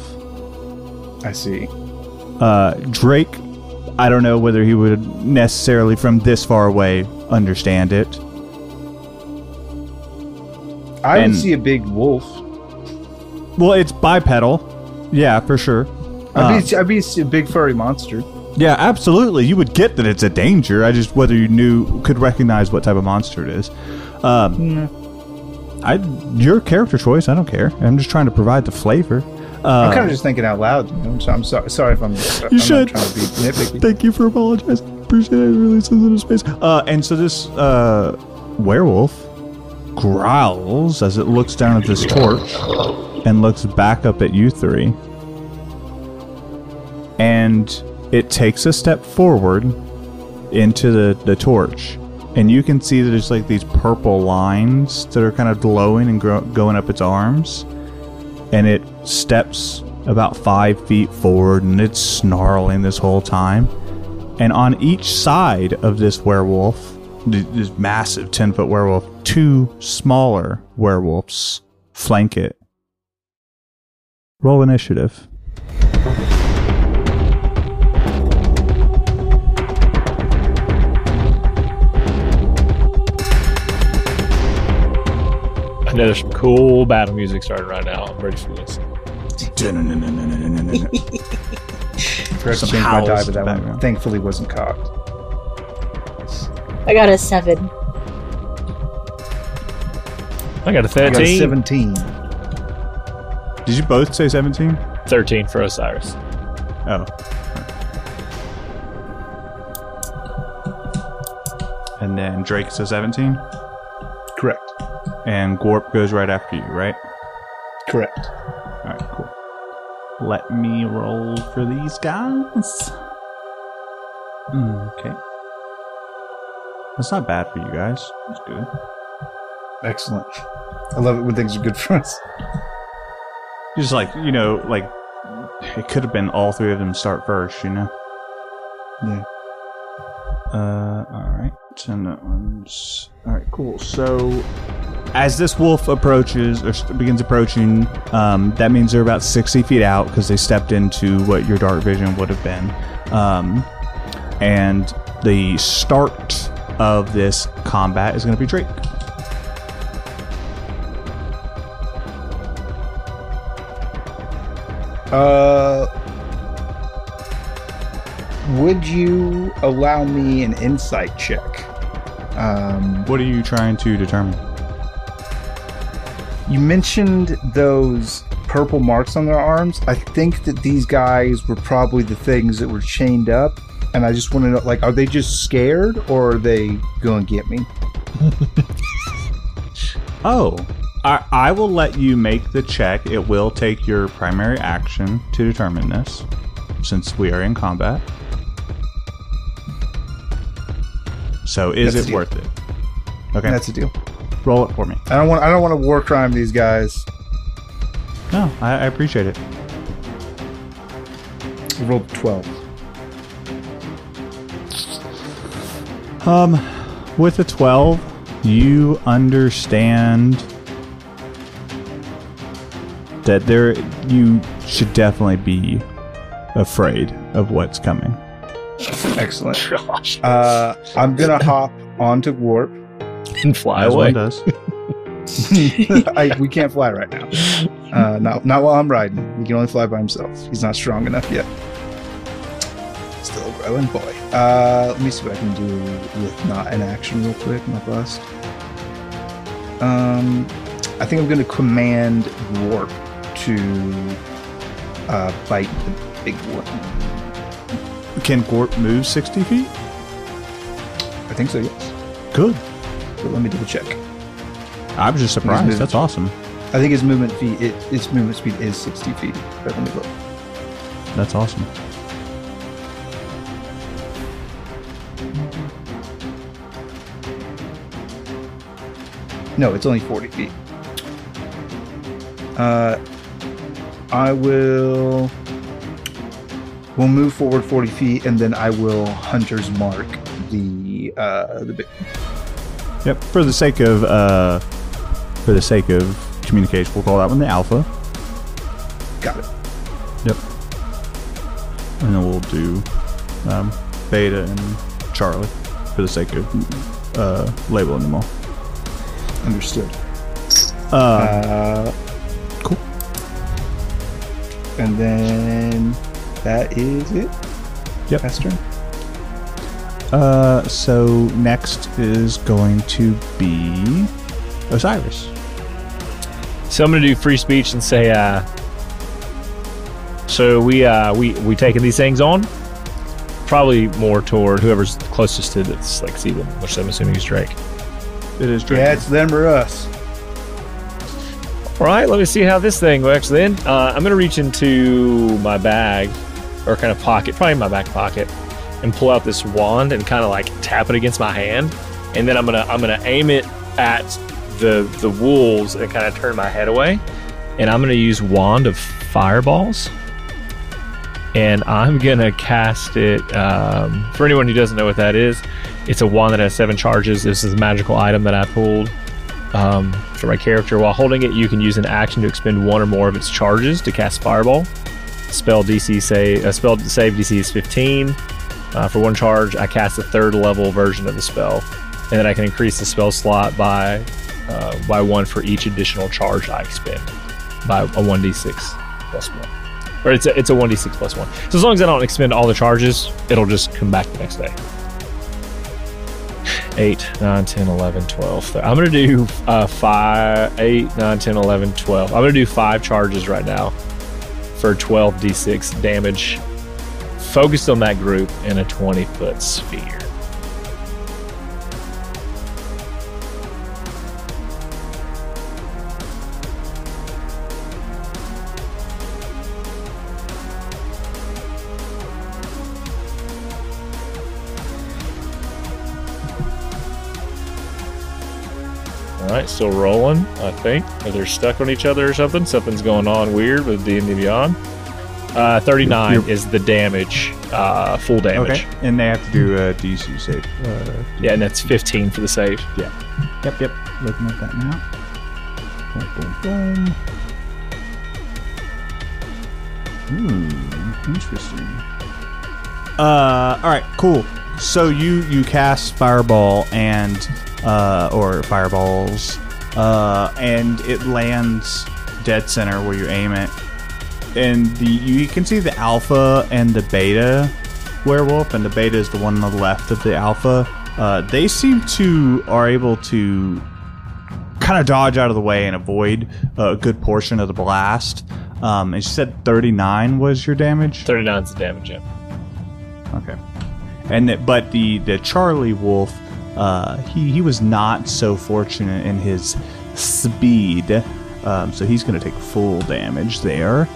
I see. Uh drake i don't know whether he would necessarily from this far away understand it. I And- would see a big wolf. well it's bipedal. Yeah for sure. I'd be, I'd be a big furry monster. yeah absolutely. You would get that it's a danger. I just whether you knew could recognize what type of monster it is. Um i your character choice i don't care. I'm just trying to provide the flavor. uh, I'm kind of just thinking out loud. You know? so I'm sorry. Sorry if I'm. I'm You should. Trying to be nitpicky. Thank you for apologizing. Appreciate it. Really sensitive space. Uh, and so this uh, werewolf growls as it looks down at this torch and looks back up at you three. And it takes a step forward into the, the torch. And you can see that there's like these purple lines that are kind of glowing and grow- going up its arms. And it steps about five feet forward and it's snarling this whole time. And on each side of this werewolf, this massive 10 foot werewolf, two smaller werewolves flank it. Roll initiative. I know there's some cool battle music starting right now. I'm ready for this. Forgot Some change my die, but that one thankfully wasn't cocked. I got a seven. I got a I got a 13. 17. Did you both say 17? 13 for Osiris. Oh. And then Drake says 17? And Gorp goes right after you, right? Correct. Alright, cool. Let me roll for these guys. Mm, okay. That's not bad for you guys. That's good. Excellent. I love it when things are good for us. Just like, you know, like, it could have been all three of them start first, you know? Yeah. Uh, alright. And that one's. Alright, cool. So, as this wolf approaches, or begins approaching, um, that means they're about 60 feet out because they stepped into what your dark vision would have been. Um, and the start of this combat is going to be Drake. Uh, would you allow me an insight check? Um, What are you trying to determine? You mentioned those purple marks on their arms. I think that these guys were probably the things that were chained up, and I just want to know, like, are they just scared or are they going to get me? Oh, I, I will let you make the check. It will take your primary action to determine this, since we are in combat. So, is That's it worth it? Okay, That's a deal. Roll it for me. I don't want. I don't want to war crime these guys. No, I, I appreciate it. I rolled twelve. Um, with a twelve, you understand that there you should definitely be afraid of what's coming. Excellent. Gosh. Uh, I'm gonna hop onto Gorp. And fly As away. one does. I, we can't fly right now. Uh, not not while I'm riding. He can only fly by himself. He's not strong enough yet. Still a growing boy. Uh, let me see what I can do with not an action real quick. My bust. Um, I think I'm going to command Gorp to uh, bite the big one. Can Gorp move 60 feet? I think so. Yes. Good. But let me double check. I was just surprised. That's awesome. I think his movement feet. It, its movement speed is 60 feet. But let me look. That's awesome. No, it's only 40 feet. Uh, I will. We'll move forward 40 feet, and then I will hunter's mark the uh the big. Yep. For the sake of uh, for the sake of communication, we'll call that one the alpha. Got it. Yep. And then we'll do um, beta and Charlie for the sake of uh, labeling them all. Understood. Uh, Uh, cool. and then that is it. Yep. Turn. Uh, so next is going to be Osiris. So I'm gonna do free speech and say, uh, so we uh, we we taking these things on? Probably more toward whoever's closest to this, like Steven, which I'm assuming is Drake. It is Yeah, it's them or us. All right, let me see how this thing works then. Uh, I'm gonna reach into my bag, or kind of pocket, probably my back pocket, and pull out this wand and kind of like tap it against my hand, and then I'm gonna I'm gonna aim it at the the wolves and kind of turn my head away, and I'm gonna use wand of fireballs, and I'm gonna cast it. Um, for anyone who doesn't know what that is, it's a wand that has seven charges. This is a magical item that I pulled um, for my character. While holding it, you can use an action to expend one or more of its charges to cast Fireball. Spell DC say uh, spell save DC is 15. Uh, for one charge, I cast a third level version of the spell, and then I can increase the spell slot by uh, by one for each additional charge I expend by a 1d6 plus one. Or it's a, it's a 1d6 plus one. So as long as I don't expend all the charges, it'll just come back the next day. 8, 9, 10, 11, 12. thir- I'm going to do uh, 5, 8, 9, 10, 11, 12. I'm going to do 5 charges right now for 12d6 damage focused on that group in a 20 foot sphere. All right, still rolling. I think Are they're stuck on each other or something. Something's going on weird with D and D Beyond. Uh, Thirty-nine You're- is the damage, uh, full damage. Okay. And they have to do a DC save. Uh, Yeah, and that's fifteen for the save. Yeah. Yep, yep. Looking at that now. Boom, boom, boom. Hmm, interesting. Uh, all right, cool. So you you cast fireball and uh or fireballs, uh, and it lands dead center where you aim it, and the you can see the alpha and the beta werewolf, and the beta is the one on the left of the alpha. Uh, they seem to are able to kind of dodge out of the way and avoid a good portion of the blast. Um, and she said 39 was your damage. Thirty-nine is the damage. Yeah. Okay. And it, but the the Charlie Wolf, uh, he he was not so fortunate in his speed, um, so he's going to take full damage there.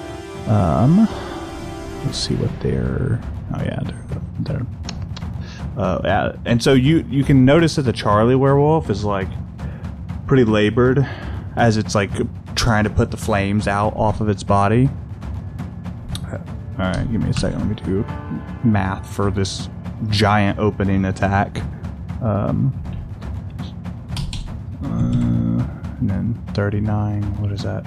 Um, let's see what they're. Oh yeah, they're. they're uh, yeah. And so you you can notice that the Charlie werewolf is like pretty labored as it's like trying to put the flames out off of its body. All right, give me a second. Let me do math for this giant opening attack. Um, uh, and then 39. What is that?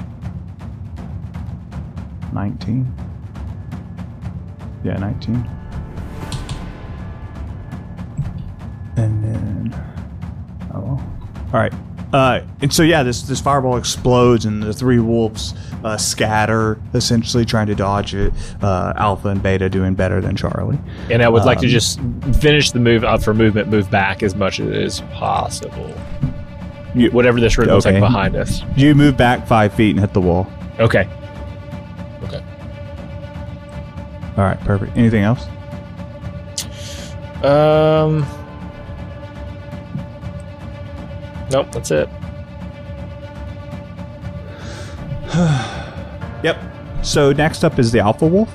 19. Yeah, 19. And then. Oh. well. All right. Uh, and so yeah, this this fireball explodes, and the three wolves uh, scatter, essentially trying to dodge it. Uh, Alpha and Beta doing better than Charlie. And I would like to Um, just finish the move up for movement, move back as much as possible. You- Whatever this room looks like behind us. You move back five feet and hit the wall. Okay. All right, perfect. Anything else? Um. Nope, that's it. Yep. So next up is the Alpha Wolf.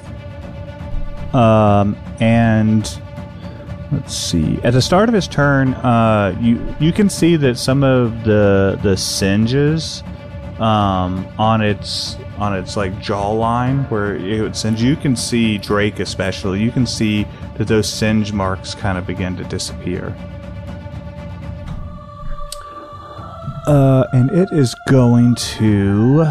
Um, and let's see. At the start of his turn, uh, you you can see that some of the the singes um, on its on its like jawline where it would singe. You can see Drake especially. You can see that those singe marks kind of begin to disappear. Uh, and it is going to.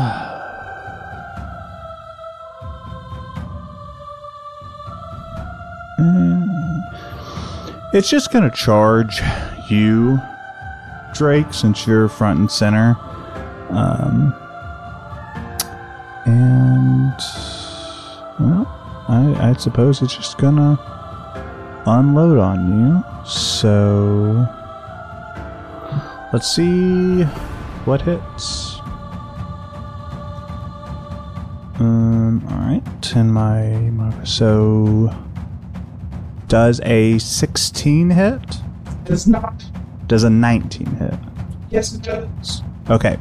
It's just going to charge you, Drake, since you're front and center. Um, and, well, I, I suppose it's just to unload on you. So, let's see what hits. Um, alright, and my, my. So. Does a 16 hit? Does not. Does a 19 hit? Yes, it does. Okay.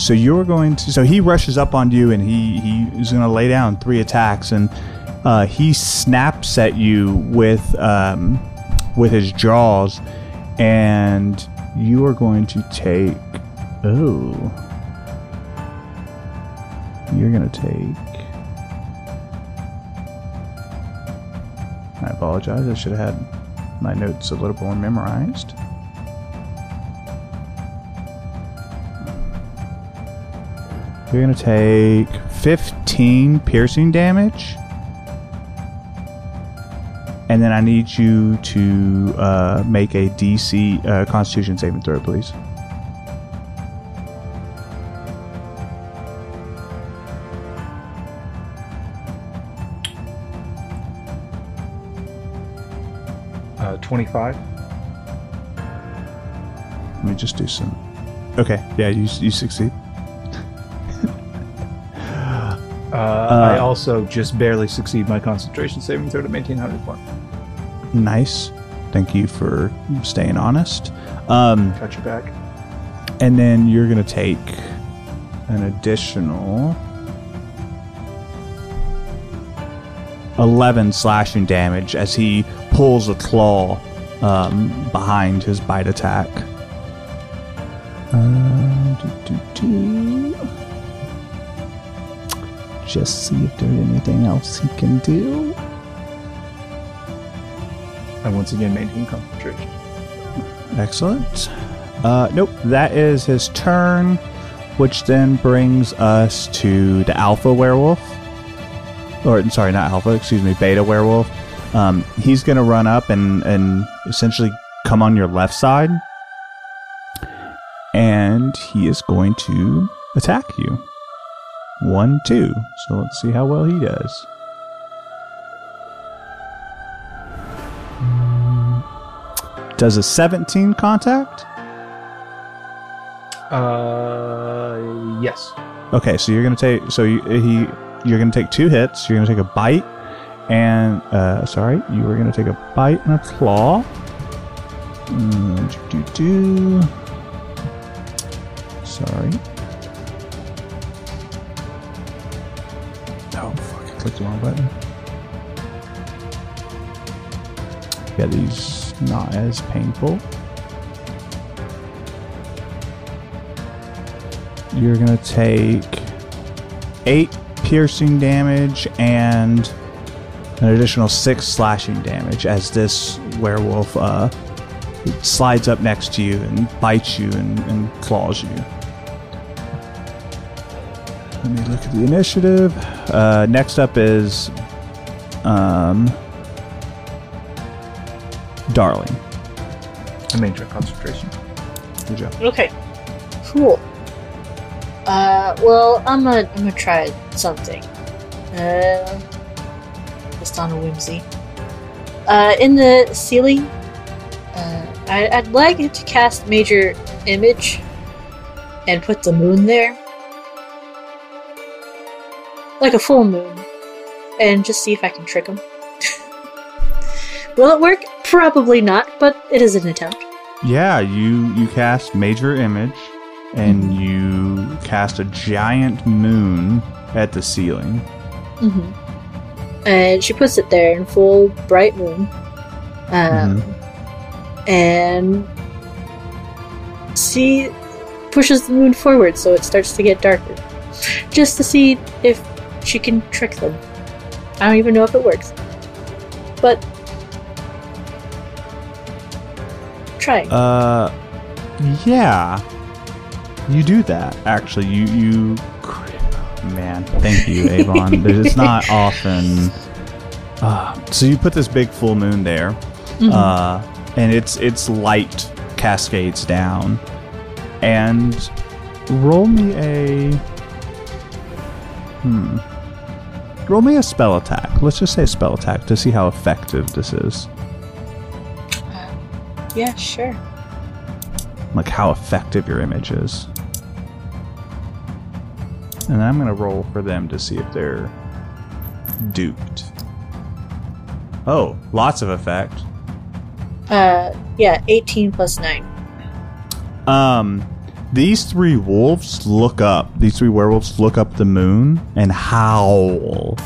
So you're going to. So he rushes up on you and he, he is going to lay down three attacks and uh, he snaps at you with um, with his jaws and you are going to take. Oh. You're going to take. I apologize. I should have had my notes a little more memorized. You're going to take 15 piercing damage. And then I need you to uh, make a DC uh, Constitution saving throw, please. Uh, 25. Let me just do some. Okay, yeah, you, you succeed. I also just barely succeed my concentration saving throw to maintain 100 point. Nice. Thank you for staying honest. Um, Got your back. and then you're going to take an additional 11 slashing damage as he pulls a claw um, behind his bite attack. Uh, Just see if there's anything else he can do. I once again maintain concentration. Excellent. Uh, nope, that is his turn, which then brings us to the alpha werewolf. Or, sorry, not alpha, excuse me, beta werewolf. Um, he's going to run up and, and essentially come on your left side. And he is going to attack you. One, two. So let's see how well he does. Does a 17 contact? Uh, yes. Okay, so you're gonna take so you, he you're gonna take two hits. You're gonna take a bite and uh, sorry, you were gonna take a bite and a claw. Mm, do, do, do. Sorry. Clicked the wrong button. Yeah, these not as painful. You're gonna take eight piercing damage and an additional six slashing damage as this werewolf uh, slides up next to you and bites you and, and claws you. Let me look at the initiative. Uh, next up is um, Darling. A major concentration. Good job. Okay. Cool. Uh, well, I'm gonna I'm gonna try something. Uh, just on a whimsy. Uh, in the ceiling, uh, I, I'd like to cast major image and put the moon there. Like a full moon. And just see if I can trick him. Will it work? Probably not, but it is an attempt. Yeah, you you cast major image, and you cast a giant moon at the ceiling. hmm And she puts it there in full bright moon. Um, And she pushes the moon forward so it starts to get darker. Just to see if she can trick them. I don't even know if it works. But. try. Uh, yeah, you do that. Actually, you you. Man, thank you, Abon. it's not often. Uh, so you put this big full moon there, Mhm. uh, and its its light cascades down, and roll me a. Hmm. Roll me a spell attack. Let's just say spell attack to see how effective this is. yeah, sure. like how effective your image is. And I'm gonna roll for them to see if they're duped. Oh, lots of effect. Uh, yeah, 18 plus 9. Um, these three wolves look up. These three werewolves look up the moon and howl.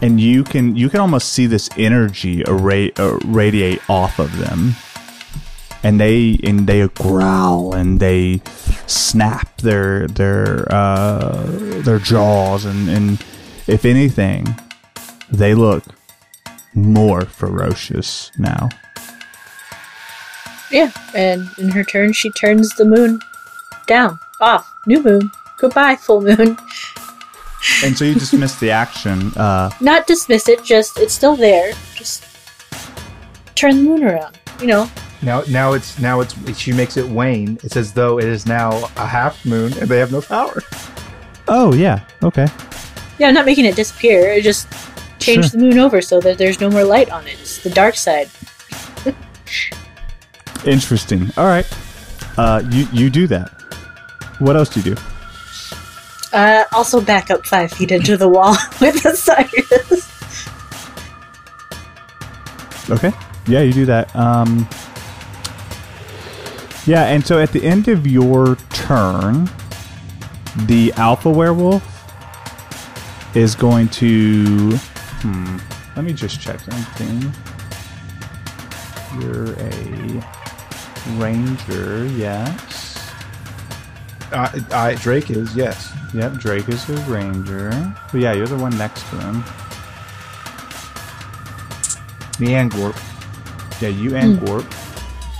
And you can you can almost see this energy array, uh, radiate off of them. And they and they growl and they snap their their uh, their jaws and, and if anything, they look more ferocious now. Yeah, and in her turn, she turns the moon down, off. New moon. Goodbye, full moon. And so you dismiss the action. Uh, Not dismiss it, just, it's still there. Just turn the moon around. You know, Now, now it's now it's she makes it wane. It's as though it is now a half moon, and they have no power. oh yeah, okay. yeah, I'm not making it disappear. I just change Sure. the moon over so that there's no more light on it. It's the dark side. Interesting. All right. Uh, you you do that. What else do you do? Uh, also back up five feet into the wall with the Cyrus. Okay. Yeah, you do that. Um, yeah, and so at the end of your turn, the alpha werewolf is going to. Hmm. Let me just check something. You're a ranger, yes. I, I Drake is yes. Yep, Drake is a ranger. But yeah, you're the one next to him. Me and Gorp. Yeah, you and Gorp.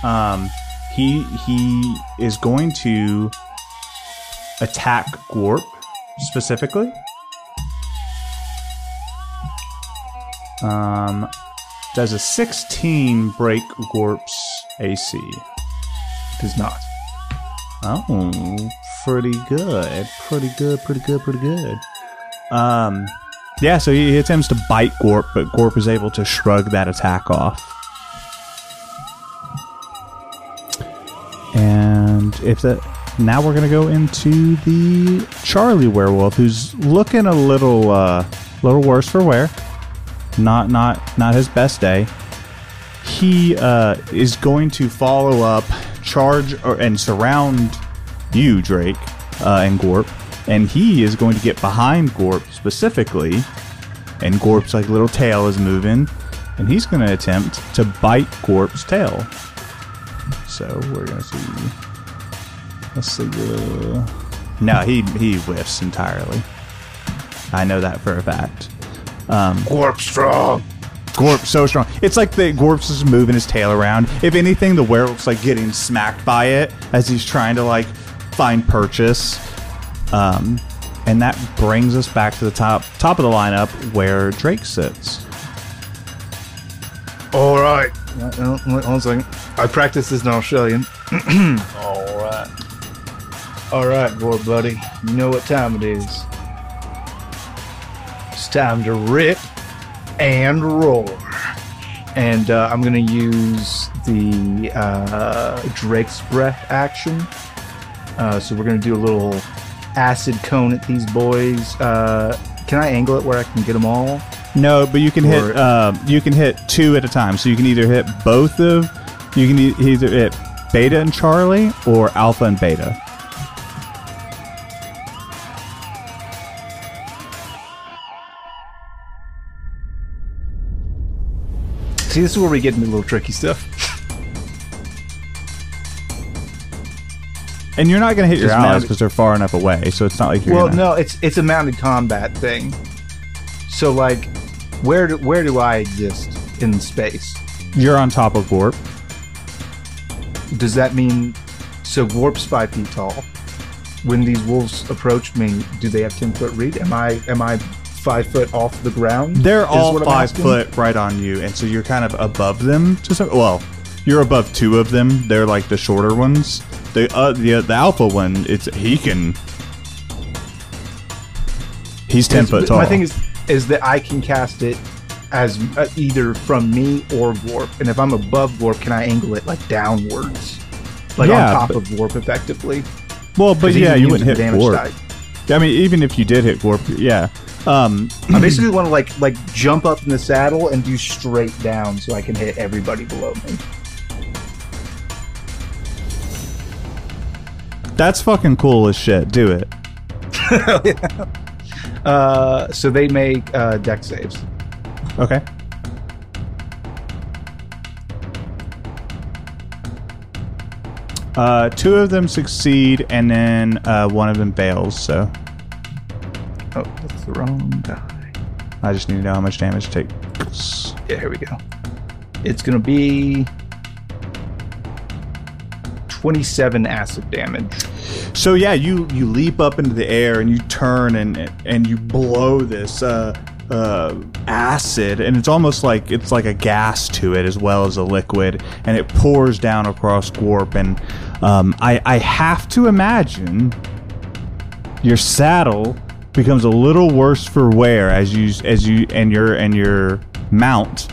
Um, he he is going to attack Gorp specifically. Um, does a 16 break Gorp's AC? Does not. Oh, pretty good. Pretty good, pretty good, pretty good. Um, yeah, so he, attempts to bite Gorp, but Gorp is able to shrug that attack off. And if that. Now we're gonna go into the Charlie werewolf, who's looking a little, uh, little worse for wear. Not, not, not his best day. He uh, is going to follow up, charge, or, and surround you, Drake, uh, and Gorp, and he is going to get behind Gorp specifically, and Gorp's like little tail is moving, and he's going to attempt to bite Gorp's tail. So we're gonna see. Let's see. Uh, no, he he whiffs entirely. I know that for a fact. Um, Gorp strong. Gorp so strong. It's like the Gorp's just moving his tail around. If anything, the werewolf's like getting smacked by it as he's trying to like find purchase. Um, and that brings us back to the top top of the lineup where Drake sits. All right. Wait One second. I practice this in Australian. All right. All right, boy, buddy. You know what time it is. It's time to rip and roar. And uh, I'm going to use the uh, Drake's Breath action Uh, so we're gonna do a little acid cone at these boys. Uh, can I angle it where I can get them all? No, but you can Or- hit um, you can hit two at a time. So you can either hit both of you can e- either hit Beta and Charlie or Alpha and Beta. See, this is where we get into a little tricky stuff. And you're not going to hit your Just allies mounted- because they're far enough away. So it's not like you're Well, gonna, no, it's it's a mounted combat thing. So like, where do, where do I exist in space? You're on top of Gorp. Does that mean so Gorp's five feet tall? When these wolves approach me, do they have ten foot reach? Am I am I five foot off the ground? They're Is all what I'm five asking? foot right on you, and so you're kind of above them. To some, well, you're above two of them. They're like the shorter ones. The uh, the the alpha one, it's he can. He's ten foot tall. My thing is is that I can cast it as uh, either from me or Gorp, and if I'm above Gorp, can I angle it like downwards, like Yeah, on top but- of Gorp, effectively? well, but yeah, you wouldn't hit gorp. die. I mean, even if you did hit gorp, yeah. Um, I basically want to like like jump up in the saddle and do straight down so I can hit everybody below me. That's fucking cool as shit. Do it. Uh, so they make uh, Dex saves. Okay. Uh, two of them succeed, and then uh, one of them fails. So Oh, that's the wrong die. I just need to know how much damage it takes. Yeah, here we go. It's gonna be twenty-seven acid damage. So yeah, you you leap up into the air and you turn and and you blow this uh, uh, acid, and it's almost like it's like a gas to it as well as a liquid, and it pours down across Gorp. And um, I I have to imagine your saddle becomes a little worse for wear as you as you and your and your mount.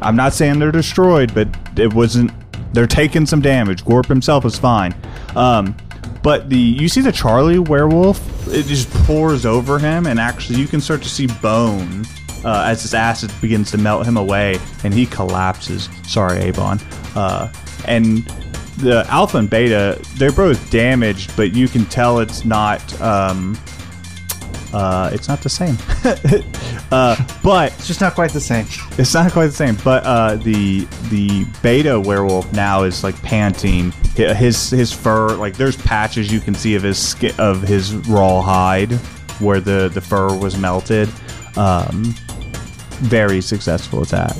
I'm not saying they're destroyed, but it wasn't. They're taking some damage. Gorp himself is fine. Um, but the you see the Charlie werewolf, it just pours over him, and actually you can start to see bone uh, as this acid begins to melt him away, and he collapses. Sorry, Abon. Uh, and the Alpha and Beta, they're both damaged, but you can tell it's not. Um, uh, it's not the same. uh, but It's just not quite the same. it's not quite the same, but uh, the the beta werewolf now is like panting. His his fur, like there's patches you can see of his skin, of his raw hide where the the fur was melted. Um, very successful attack.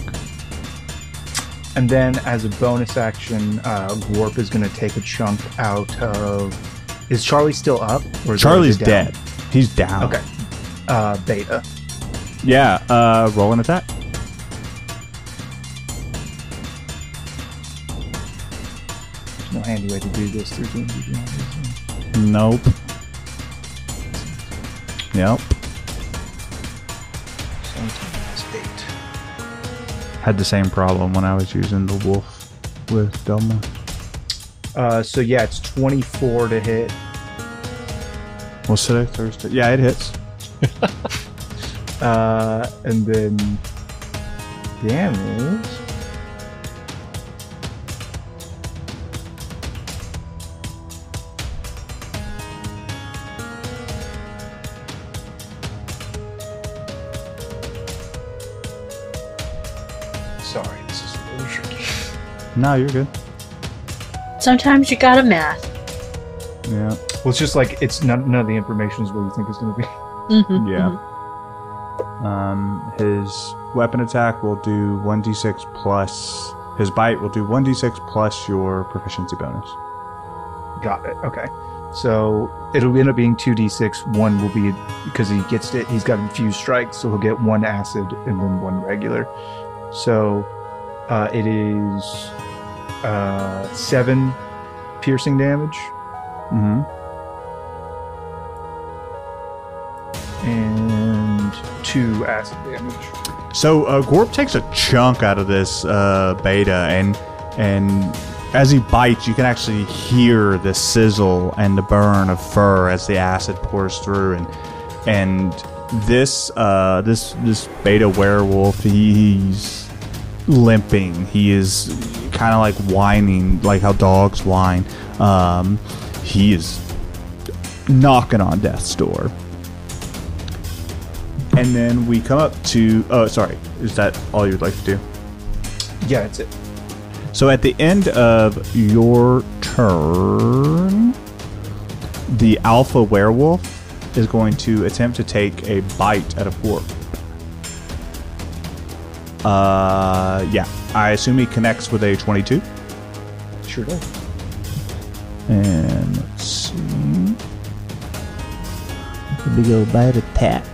And then, as a bonus action, uh, Gorp is going to take a chunk out of. Is Charlie still up? Or is Charlie's down? dead. He's down. Okay. Uh, Beta. Yeah. Uh, roll an attack. There's no handy way to do this through D&D. Nope. Yep. Had the same problem when I was using the wolf with Delma. Uh, so yeah, it's 24 to hit. What's today? Thursday. Yeah, it hits. Uh, and then damage. Sorry, this is a little tricky. No, you're good. Sometimes you gotta math. Yeah. Well, it's just like it's none, none of the information is what you think it's going to be. Mhm, Yeah. mhm. Um, his weapon attack will do 1d6 plus. His bite will do 1d6 plus your proficiency bonus. Got it. Okay. So it'll end up being 2d6. One will be because he gets it, he's got infused strike, so he'll get one acid and then one regular. So uh, it is uh, seven piercing damage Mm-hmm. and two acid damage. So uh, Gorp takes a chunk out of this uh, beta, and and as he bites, you can actually hear the sizzle and the burn of fur as the acid pours through, and and this uh, this this beta werewolf, he's limping. He is kind of like whining, like how dogs whine. Um, he is knocking on death's door. And then we come up to. Oh, sorry. Is that all you'd like to do? Yeah, that's it. So at the end of your turn, the alpha werewolf is going to attempt to take a bite at a Gorp. Uh, yeah. I assume he connects with a 22. Sure does. And Big old bite attack.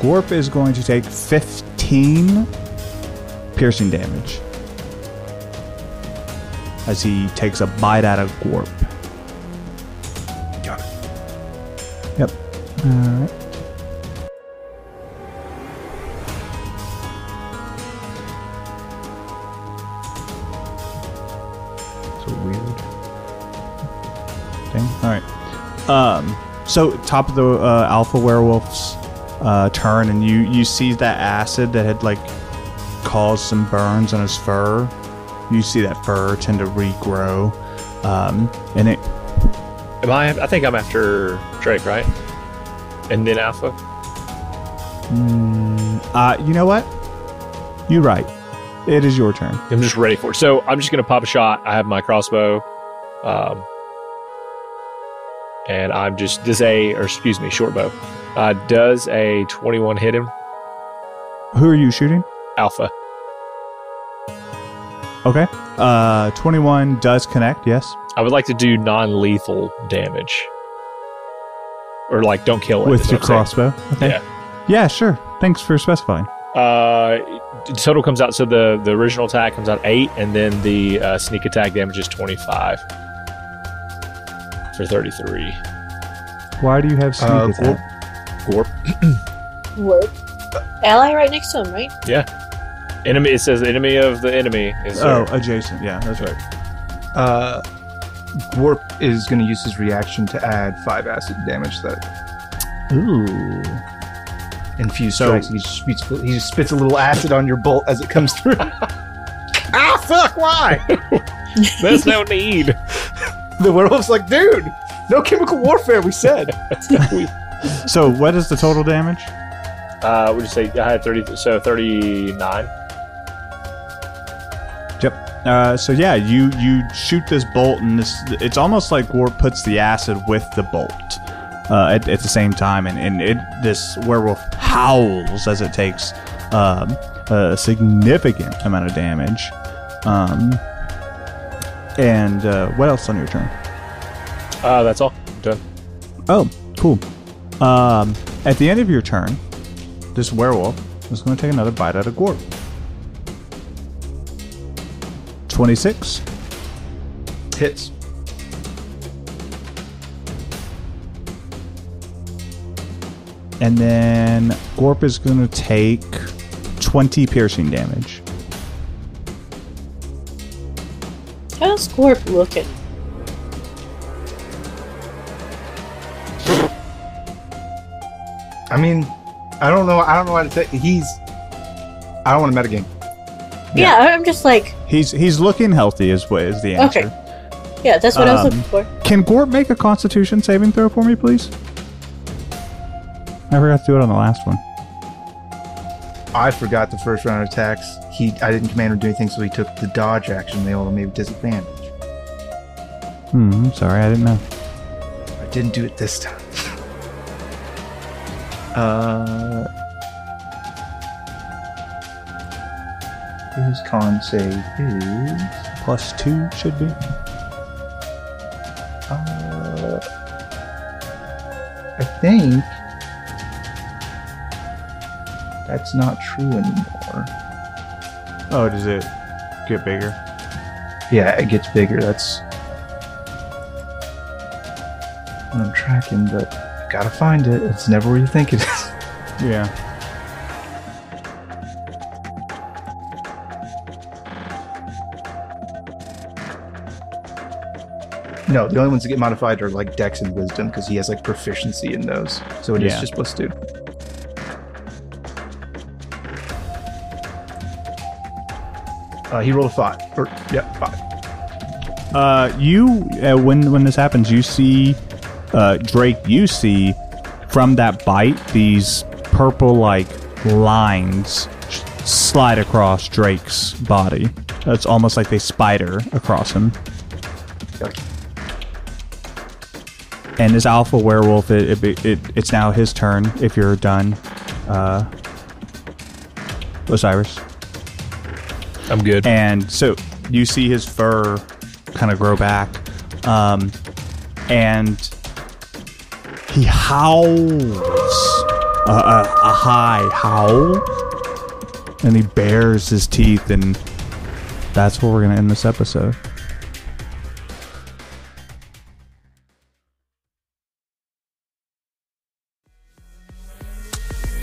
Gorp is going to take 15 piercing damage as he takes a bite out of Gorp. Got it. Yep. Alright. So Um, so, top of the uh, alpha werewolf's uh, turn, and you, you see that acid that had, like, caused some burns on his fur. You see that fur tend to regrow. Um, and it Am I? I think I'm after Drake, right? And then Alpha. Uh, you know what? You're right. It is your turn. I'm just ready for it. So I'm just gonna pop a shot. I have my crossbow, um, and I'm just does a or excuse me, short bow. Uh, does a 21 hit him? Who are you shooting? Alpha. Okay. Uh, 21 does connect, yes. I would like to do non-lethal damage, or like don't kill it With your crossbow. Okay. Yeah. Yeah, sure. Thanks for specifying. Uh, total comes out. So the the original attack comes out eight, and then the uh, sneak attack damage is 25 for 33. Why do you have sneak Uh, attack? Gorp. Work. Ally right next to him, right? Yeah. Enemy. It says enemy of the enemy is. Oh, there. adjacent. Yeah, that's right. Uh, Warp is going to use his reaction to add five acid damage to that Ooh. infused So- strikes. He spits, he spits a little acid on your bolt as it comes through. ah, fuck! Why? There's no need. The werewolf's like, dude, no chemical warfare. We said. So, what is the total damage? Uh, would you say I had 30? So 39. Yep. Uh, so yeah, you you shoot this bolt, and this it's almost like War puts the acid with the bolt uh, at, at the same time, and, and it this werewolf howls as it takes um, a significant amount of damage. Um, and uh, what else on your turn? Uh, that's all. Done. Oh, cool. Um, at the end of your turn, this werewolf is going to take another bite out of Gorp. 26. Hits. And then Gorp is going to take 20 piercing damage. How's Gorp looking? I mean, I don't know. I don't know how to say. He's. I don't want to metagame. Yeah, I'm just like, He's he's looking healthy is what is the answer. Okay. yeah, that's what I was Um, looking for. Can Gorp make a constitution saving throw for me, please? I forgot to do it on the last one. I forgot the first round of attacks. He. I didn't command him to do anything, so he took the dodge action. They all made disadvantage. Hmm, sorry, I didn't know. I didn't do it this time. uh. His con save is. Plus two should be. Uh, I think that's not true anymore. Oh, does it get bigger? Yeah, it gets bigger. That's what I'm tracking, but you gotta find it. It's never where you think it is. Yeah. No, the only ones that get modified are like Dex and Wisdom because he has like proficiency in those. So it yeah. is just plus two. Uh, he rolled a five. Or yeah, five. Uh, you uh, when when this happens, you see uh, Drake. You see from that bite these purple like lines slide across Drake's body. It's almost like they spider across him. And as alpha werewolf, it, it, it it's now his turn. If you're done, uh, Osiris. I'm good. and so you see his fur kind of grow back um, and he howls a, a, a high howl and he bares his teeth and that's where we're gonna end this episode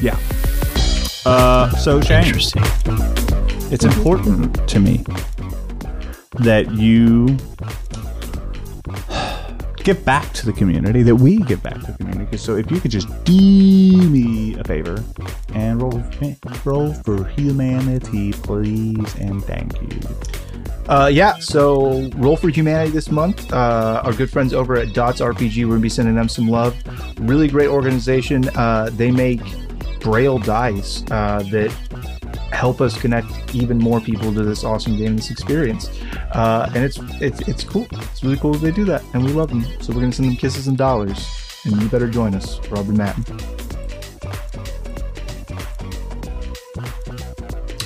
yeah uh so shane Interesting. It's important to me that you give back to the community, that we give back to the community. So if you could just do me a favor and roll roll for humanity, please, and thank you. Uh, yeah, so Roll for Humanity this month. Uh, our good friends over at Dots RPG, we're going to be sending them some love. Really great organization. Uh, they make braille dice uh, that help us connect even more people to this awesome game, this experience. Uh, and it's, it's it's cool. It's really cool that they do that, and we love them. So we're going to send them kisses and dollars. And you better join us, or I'll be mad.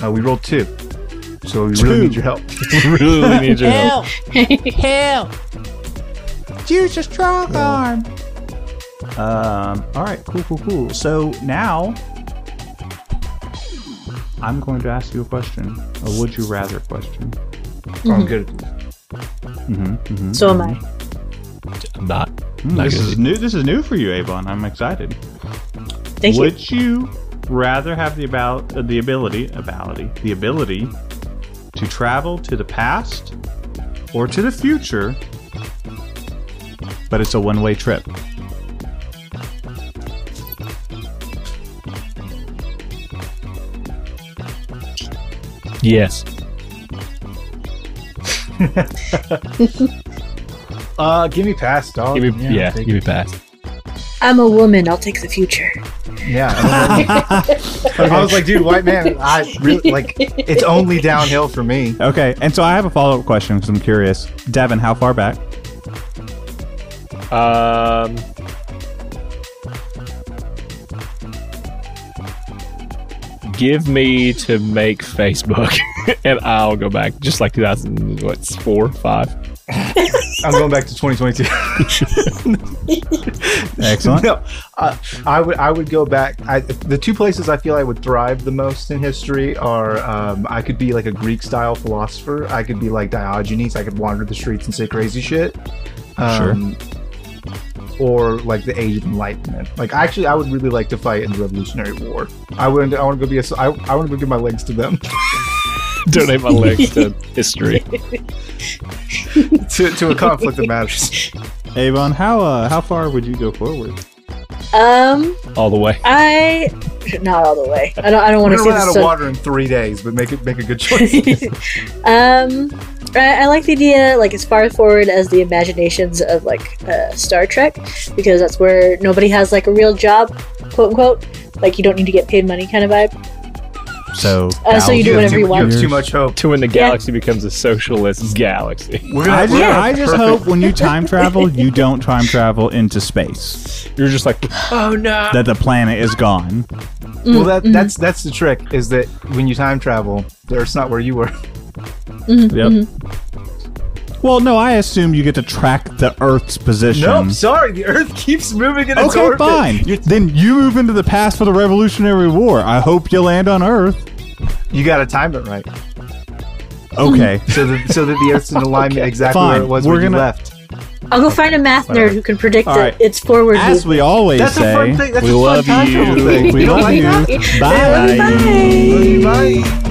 Uh, we rolled two. So we really need your help. We really need your help. help. Use a strong arm. Um. All right. Cool. Cool. Cool. So now, I'm going to ask you a question, a would you rather question. Oh, I'm good at. Mm-hmm, mm-hmm. So am I. I'm not. Mm, Not this is new. This is new for you, Abon. I'm excited. Thank you. Would you rather have the about uh, the ability, ability, the ability to travel to the past or to the future, but it's a one-way trip? Yes. Uh, give me pass, dog. Give me yeah. take give me pass. I'm a woman. I'll take the future. Yeah. I was like, dude, white man. I really like. It's only downhill for me. Okay, and so I have a follow-up question because I'm curious. Devin, how far back? Um. Give me to make Facebook, and I'll go back just like 2000. What's four, five? I'm going back to 2022. Excellent. no, uh, I would I would go back. I, the two places I feel I would thrive the most in history are um, I could be like a Greek style philosopher. I could be like Diogenes. I could wander the streets and say crazy shit. Um, Or like the Age of Enlightenment. Like actually, I would really like to fight in the Revolutionary War. I would. I want to go be a. I, I want to go give my legs to them. Donate my legs to history. to, to a conflict that matters. Abon, how uh, how far would you go forward? Um, All the way. I not all the way. I don't. I don't want to run out of so- water in three days, but make it make a good choice. um, I, I like the idea, like as far forward as the imaginations of like uh, Star Trek, because that's where nobody has like a real job, quote unquote. Like you don't need to get paid money, kind of vibe. So, Uh, so you do whatever you want. have too much hope. To when the galaxy becomes a socialist galaxy. We're I just, we're I just hope when you time travel, you don't time travel into space. You're just like, oh no. That the planet is gone. Well, that that's that's the trick. Is that when you time travel, Earth's not where you were. Mm-hmm. Yep. Mm-hmm. Well, no, I assume you get to track the Earth's position. Nope, sorry. The Earth keeps moving in its Okay, orbit. fine. Then you move into the past for the Revolutionary War. I hope you land on Earth. You got to time it right, Okay. so that so that the Earth's in alignment exactly Fine, where it was we're when you gonna- left. I'll go find a math nerd who can predict All it, its forward As we movement. always That's a say, fun thing. That's we a fun love time travel you. thing. we You don't love you. that? Bye. Bye. Bye.